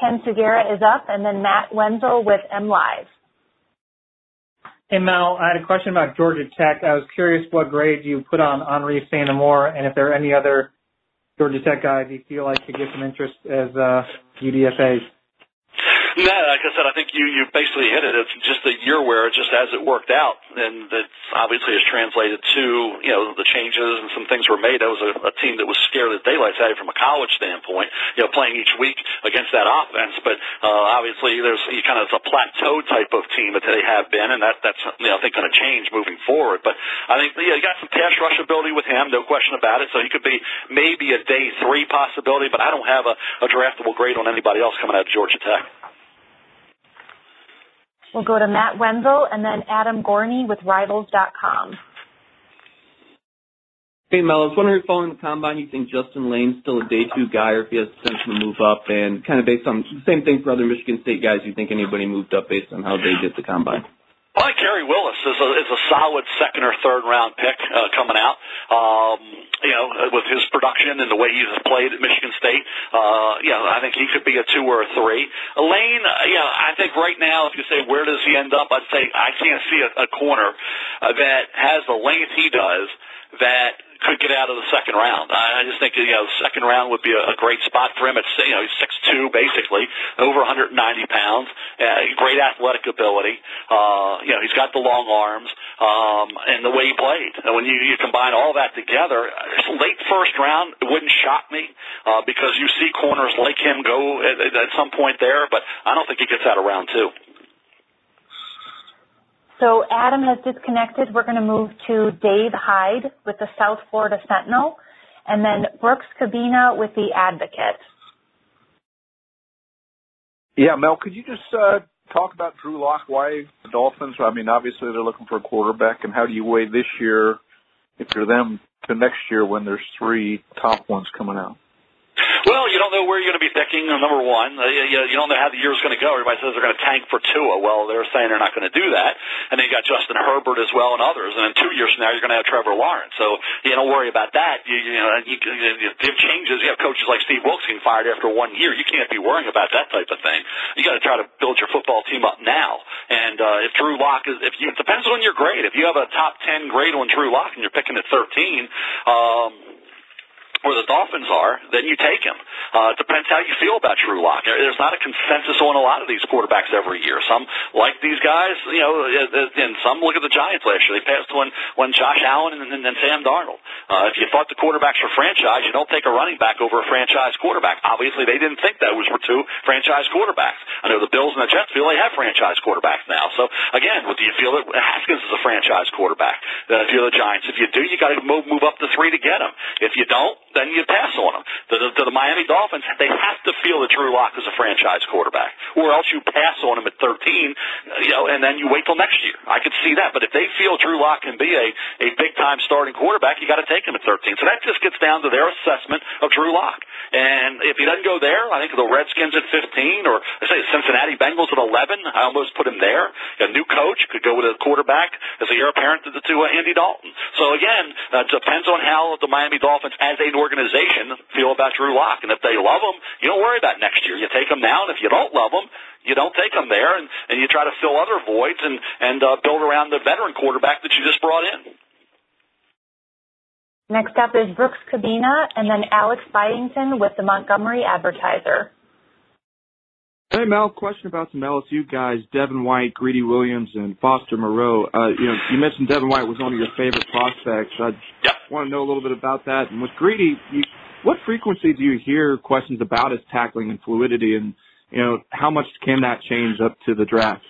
Ken Sugiura is up, and then Matt Wenzel with M Live. Hey Mel, I had a question about Georgia Tech. I was curious what grade you put on Anree St. Amour, and if there are any other Georgia Tech guys you feel like could get some interest as uh, UDFA's. No, like I said, I think you you basically hit it. It's just a year where just as it worked out, and that obviously has translated to you know the changes and some things were made. That was a, a team that was scared the daylights out of from a college standpoint, you know, playing each week against that offense. But uh, obviously, there's you kind of it's a plateau type of team that they have been, and that that's you know I think going to change moving forward. But I think yeah, you got some pass rush ability with him, no question about it. So he could be maybe a day three possibility, but I don't have a, a draftable grade on anybody else coming out of Georgia Tech. We'll go to Matt Wenzel and then Adam Gorney with Rivals.com. Hey Mel, I was wondering, following the combine, you think Justin Layne's still a day two guy, or if he has potential to move up? And kind of based on the same thing for other Michigan State guys, you think anybody moved up based on how they did the combine? I Khari Willis is a, is a solid second or third round pick uh, coming out. Um, you know, with his production and the way he's played at Michigan State, uh, yeah, I think he could be a two or a three. Layne, uh, yeah, I think right now, if you say where does he end up, I'd say I can't see a, a corner uh, that has the length he does that could get out of the second round. I just think you know second round would be a, a great spot for him. It's you know he's six two basically, over 190 pounds, uh, great athletic ability. Uh, you know he's got the long arms um, and the way he played. And when you, you combine all that together, late first round it wouldn't shock me uh, because you see corners like him go at, at some point there, but I don't think he gets out of round two. So Adam has disconnected. We're going to move to Dave Hyde with the South Florida Sentinel, and then Brooks Kubena with the Advocate. Yeah, Mel, could you just uh, talk about Drew Lock? Why the Dolphins? I mean, obviously they're looking for a quarterback, and how do you weigh this year if you're them to next year when there's three top ones coming out? You don't know where you're going to be picking. Number one, uh, you, don't know how the year's going to go. Everybody says they're going to tank for Tua. Well, they're saying they're not going to do that. And then you got Justin Herbert as well and others. And then two years from now, you're going to have Trevor Lawrence. So you don't worry about that. You, you know, you, you, have changes. You have coaches like Steve Wilks getting fired after one year. You can't be worrying about that type of thing. You got to try to build your football team up now. And uh, if Drew Lock is, if you, it depends on your grade. If you have a top ten grade on Drew Lock and you're picking at 13, um, where the Dolphins are, then you take him. Uh, it depends how you feel about Drew Lock. There's not a consensus on a lot of these quarterbacks every year. Some like these guys, you know, and some look at the Giants last year. They passed when when Josh Allen and, and Sam Darnold. Uh, if you thought the quarterbacks were franchise, you don't take a running back over a franchise quarterback. Obviously, they didn't think those were two franchise quarterbacks. I know the Bills and the Jets feel they have franchise quarterbacks now. So again, do you feel that Haskins is a franchise quarterback? Uh, if you're the Giants, if you do, you got to move move up to three to get him. If you don't, then you pass on them. To the, the Miami Dolphins, they have to feel that Drew Lock is a franchise quarterback, or else you pass on him at 13, you know, and then you wait till next year. I could see that, but if they feel Drew Lock can be a a big time starting quarterback, you got to take him at 13. So that just gets down to their assessment of Drew Lock. And if he doesn't go there, I think the Redskins at 15, or I say the Cincinnati Bengals at 11. I almost put him there. A new coach could go with a quarterback as a heir apparent to, to uh, Andy Dalton. So again, uh, depends on how the Miami Dolphins as an organization feel about Drew Lock. And if they love him, you don't worry about next year. You take him now, and if you don't love him, you don't take him there, and, and you try to fill other voids and and uh, build around the veteran quarterback that you just brought in. Next up is Brooks Kubena and then Alex Byington with the Montgomery Advertiser. Hey Mel, question about some LSU guys, Devin White, Greedy Williams, and Foster Moreau. Uh, you know, you mentioned Devin White was one of your favorite prospects. I yep. want to know a little bit about that. And with Greedy, you, what frequency do you hear questions about his tackling and fluidity, and you know, how much can that change up to the draft?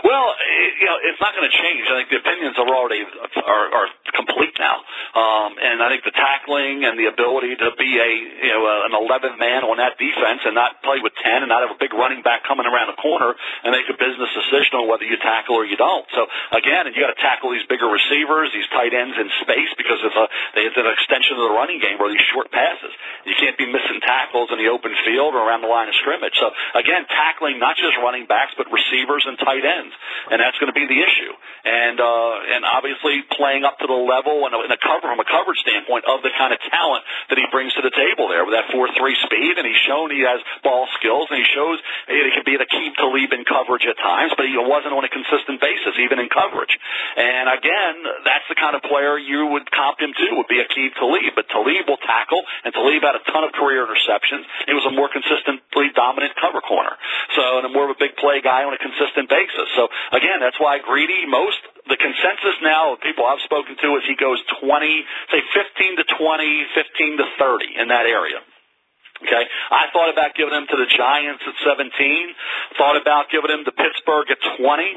Well, it, you know, it's not going to change. I think the opinions are already are, are complete now, um, and I think the tackling and the ability to be a you know an 11 man on that defense and not play with 10 and not have a big running back coming around the corner and make a business decision on whether you tackle or you don't. So again, and you got to tackle these bigger receivers, these tight ends in space because it's a they it's an extension of the running game or these short passes. You can't be missing tackles in the open field or around the line of scrimmage. So again, tackling not just running backs but receivers and tight ends, and that's going to be the issue. And uh, and obviously playing up to the level and in a cover from a coverage standpoint of the kind of talent that he brings to the table there with that four three speed, and he's shown he has ball skills, and he shows he can be the key to lead in coverage at times, but he wasn't on a consistent basis even in coverage. And again, that's the kind of player you would comp him to would be Aqib Talib, but Talib will tackle, and Talib had a ton of career interceptions. He was a more consistently dominant cover corner, so and a more of a big play guy on a consistent basis. So again, that's why Greedy most the consensus now of people I've spoken to is he goes 20, say 15 to 20, 15 to 30 in that area. Okay, I thought about giving him to the Giants at 17. Thought about giving him to Pittsburgh at 20.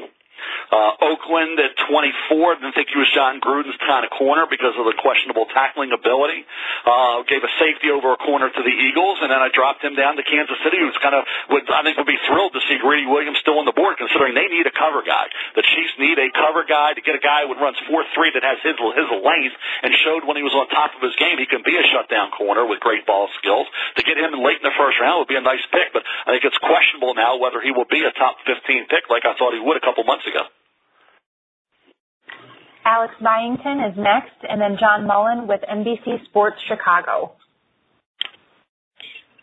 Uh, Oakland at 24, didn't think he was Jon Gruden's kind of corner because of the questionable tackling ability. Uh, gave a safety over a corner to the Eagles, and then I dropped him down to Kansas City, who's kind of would I think would be thrilled to see Greedy Williams still on the board, considering they need a cover guy. The Chiefs need a cover guy to get a guy who runs four three that has his his length and showed when he was on top of his game he can be a shutdown corner with great ball skills. To get him late in the first round would be a nice pick, but I think it's questionable now whether he will be a top 15 pick like I thought he would a couple months ago. Alex Byington is next, and then John Mullen with NBC Sports Chicago.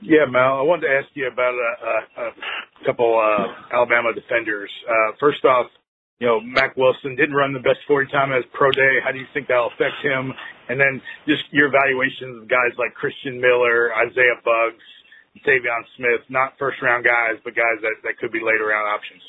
Yeah, Mel, I wanted to ask you about a, a, a couple uh, Alabama defenders. Uh, first off, you know, Mack Wilson didn't run the best 40 time as pro day. How do you think that'll affect him? And then just your evaluations of guys like Christian Miller, Isaiah Buggs, Savion Smith, not first round guys, but guys that, that could be later round options.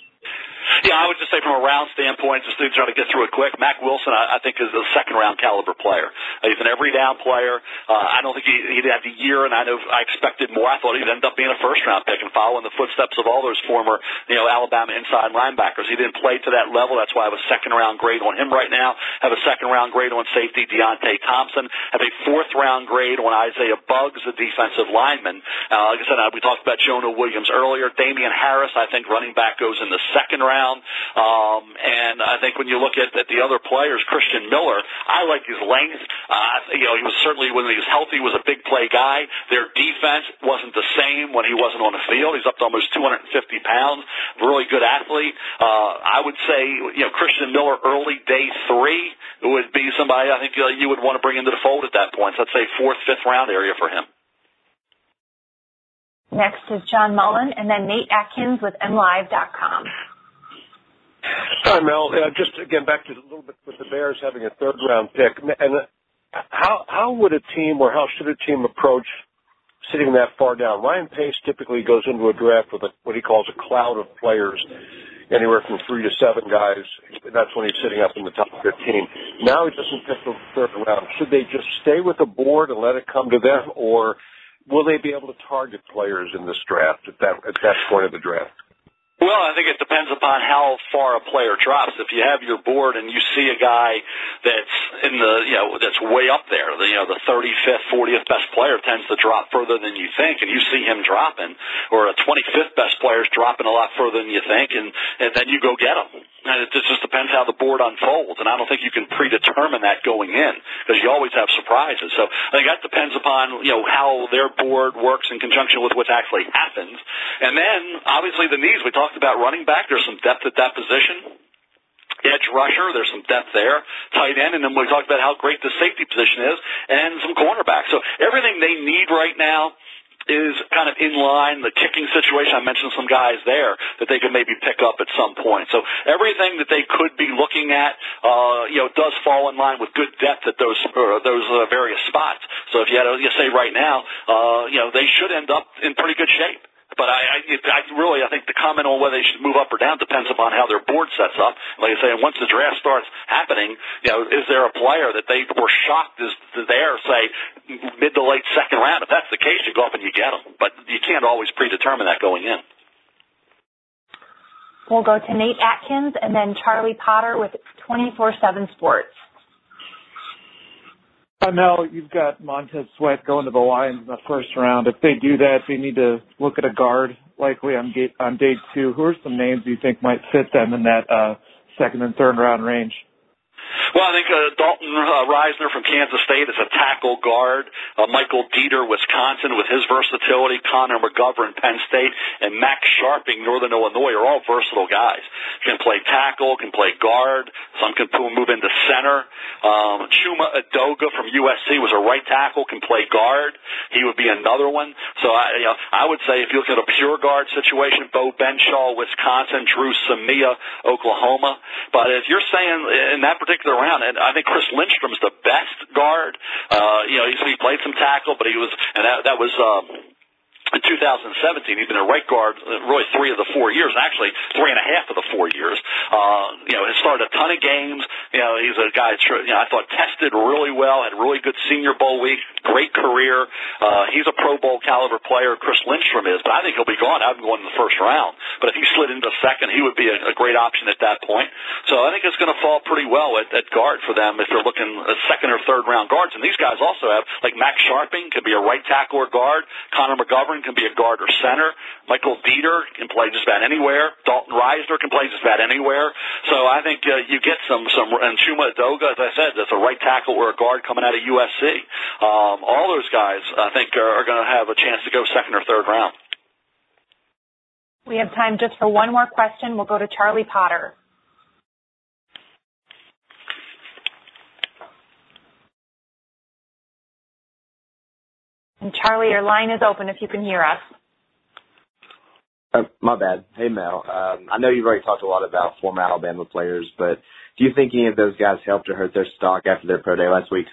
Yeah, I would just say from a round standpoint, just to try to get through it quick, Mack Wilson, I, I think, is a second round caliber player. Uh, he's an every down player. Uh, I don't think he, he'd have the year, and I know I expected more. I thought he'd end up being a first round pick and follow in the footsteps of all those former, you know, Alabama inside linebackers. He didn't play to that level. That's why I have a second round grade on him right now. Have a second round grade on safety Deionte Thompson. Have a fourth round grade on Isaiah Buggs, the defensive lineman. Uh, like I said, uh, we talked about Jonah Williams earlier. Damien Harris, I think running back goes in the second round Um, and I think when you look at, at the other players, Christian Miller, I like his length. Uh, you know, he was certainly when he was healthy, was a big play guy. Their defense wasn't the same when he wasn't on the field. He's up to almost 250 pounds. Really good athlete. Uh, I would say, you know, Christian Miller early day three would be somebody I think uh, you would want to bring into the fold at that point. So I'd say fourth, fifth round area for him. Next is John Mullen and then Nate Atkins with MLive.com. Hi, Mel. Uh, just again back to a little bit with the Bears having a third round pick, and uh, how how would a team or how should a team approach sitting that far down? Ryan Pace typically goes into a draft with what he calls a cloud of players, anywhere from three to seven guys. That's when he's sitting up in the top 15. Now he doesn't pick the third round. Should they just stay with the board and let it come to them, or will they be able to target players in this draft at that at that point of the draft? Well, I think it depends upon how far a player drops. If you have your board and you see a guy that's in the, you know, that's way up there, the, you know, the 35th, 40th best player tends to drop further than you think, and you see him dropping, or a 25th best player is dropping a lot further than you think, and, and then you go get him. And it just depends how the board unfolds, and I don't think you can predetermine that going in because you always have surprises. So I think that depends upon you know how their board works in conjunction with what actually happens, and then obviously the needs. We talked about running back. There's some depth at that position edge rusher. There's some depth there, tight end, and then we talked about how great the safety position is, and some cornerbacks. So everything they need right now is kind of in line. The kicking situation, I mentioned some guys there that they could maybe pick up at some point. So everything that they could be looking at, uh, you know, does fall in line with good depth at those uh, those uh, various spots. So if you had to say right now, uh, you know, they should end up in pretty good shape. But I, I, I really, I think the comment on whether they should move up or down depends upon how their board sets up. Like I say, once the draft starts happening, you know, is there a player that they were shocked is there, say, mid to late second round? If that's the case, you go up and you get them. But you can't always predetermine that going in. We'll go to Nate Atkins and then Charlie Potter with 24-7 Sports. Hi, Mel. You've got Montez Sweat going to the Lions in the first round. If they do that, they need to look at a guard likely on, gate, on day two. Who are some names you think might fit them in that uh, second and third round range? Well, I think uh, Dalton uh, Risner from Kansas State is a tackle guard. Uh, Michael Deiter, Wisconsin, with his versatility. Connor McGovern, Penn State, and Max Scharping, Northern Illinois, are all versatile guys. Can play tackle, can play guard. Some can move into center. Um, Chuma Edoga from USC was a right tackle, can play guard. He would be another one. So I, you know, I would say if you look at a pure guard situation, Beau Benzschawel, Wisconsin, Dru Samia, Oklahoma. But if you're saying in that particular round, and I think Chris Lindstrom's the best guard. Uh, you know, he, he played some tackle, but he was, and that that was. Um, in 2017, he's been a right guard uh, really three of the four years, actually three and a half of the four years. Uh, you know, has started a ton of games. You know, he's a guy that's, you know, I thought tested really well, had a really good senior bowl week, great career. Uh, he's a Pro Bowl caliber player, Chris Lindstrom is, but I think he'll be gone. I have him going in the first round. But if he slid into second, he would be a, a great option at that point. So I think it's going to fall pretty well at, at guard for them if they're looking at second or third round guards. And these guys also have, like Max Scharping could be a right tackle or guard. Connor McGovern can be a guard or center. Michael Deiter can play just about anywhere. Dalton Risner can play just about anywhere. So I think uh, you get some some and Chuma Edoga, as I said, that's a right tackle or a guard coming out of USC. Um, all those guys, I think, are, are going to have a chance to go second or third round. We have time just for one more question. We'll go to Charlie Potter. And Charlie, your line is open if you can hear us. Uh, my bad. Hey, Mel. Um, I know you've already talked a lot about former Alabama players, but do you think any of those guys helped or hurt their stock after their pro day last week?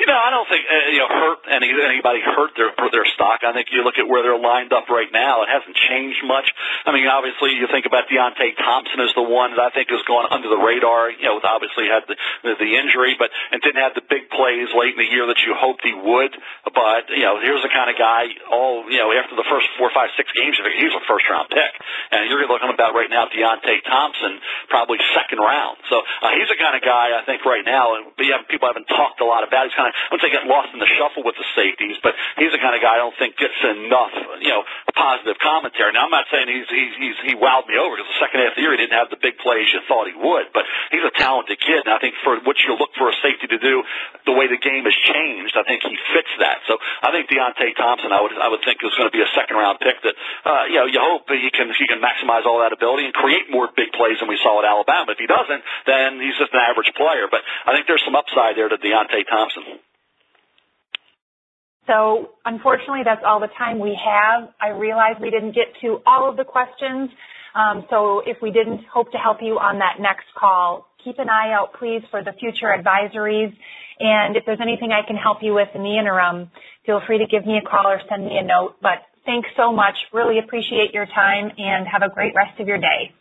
You know, I don't think uh, you know hurt any anybody hurt their their stock. I think you look at where they're lined up right now; it hasn't changed much. I mean, obviously, you think about Deionte Thompson as the one that I think has gone under the radar. You know, obviously had the the, injury, but and didn't have the big plays late in the year that you hoped he would. But you know, here's the kind of guy. All you know, after the first four, five, six games, he's a first round pick, and you're looking about right now Deionte Thompson, probably second round. So uh, he's the kind of guy I think right now, and people haven't talked a lot about. He's kind of, I wouldn't get lost in the shuffle with the safeties, but he's the kind of guy I don't think gets enough, you know, positive commentary. Now, I'm not saying he's, he's, he's he wowed me over because the second half of the year he didn't have the big plays you thought he would, but he's a talented kid, and I think for what you look for a safety to do, the way the game has changed, I think he fits that. So I think Deionte Thompson, I would I would think is going to be a second round pick that, uh, you know, you hope he can he can maximize all that ability and create more big plays than we saw at Alabama. If he doesn't, then he's just an average player. But I think there's some upside there to Deionte Thompson. So unfortunately, that's all the time we have. I realize we didn't get to all of the questions. Um, so if we didn't hope to help you on that next call, keep an eye out, please, for the future advisories. And if there's anything I can help you with in the interim, feel free to give me a call or send me a note. But thanks so much. Really appreciate your time and have a great rest of your day.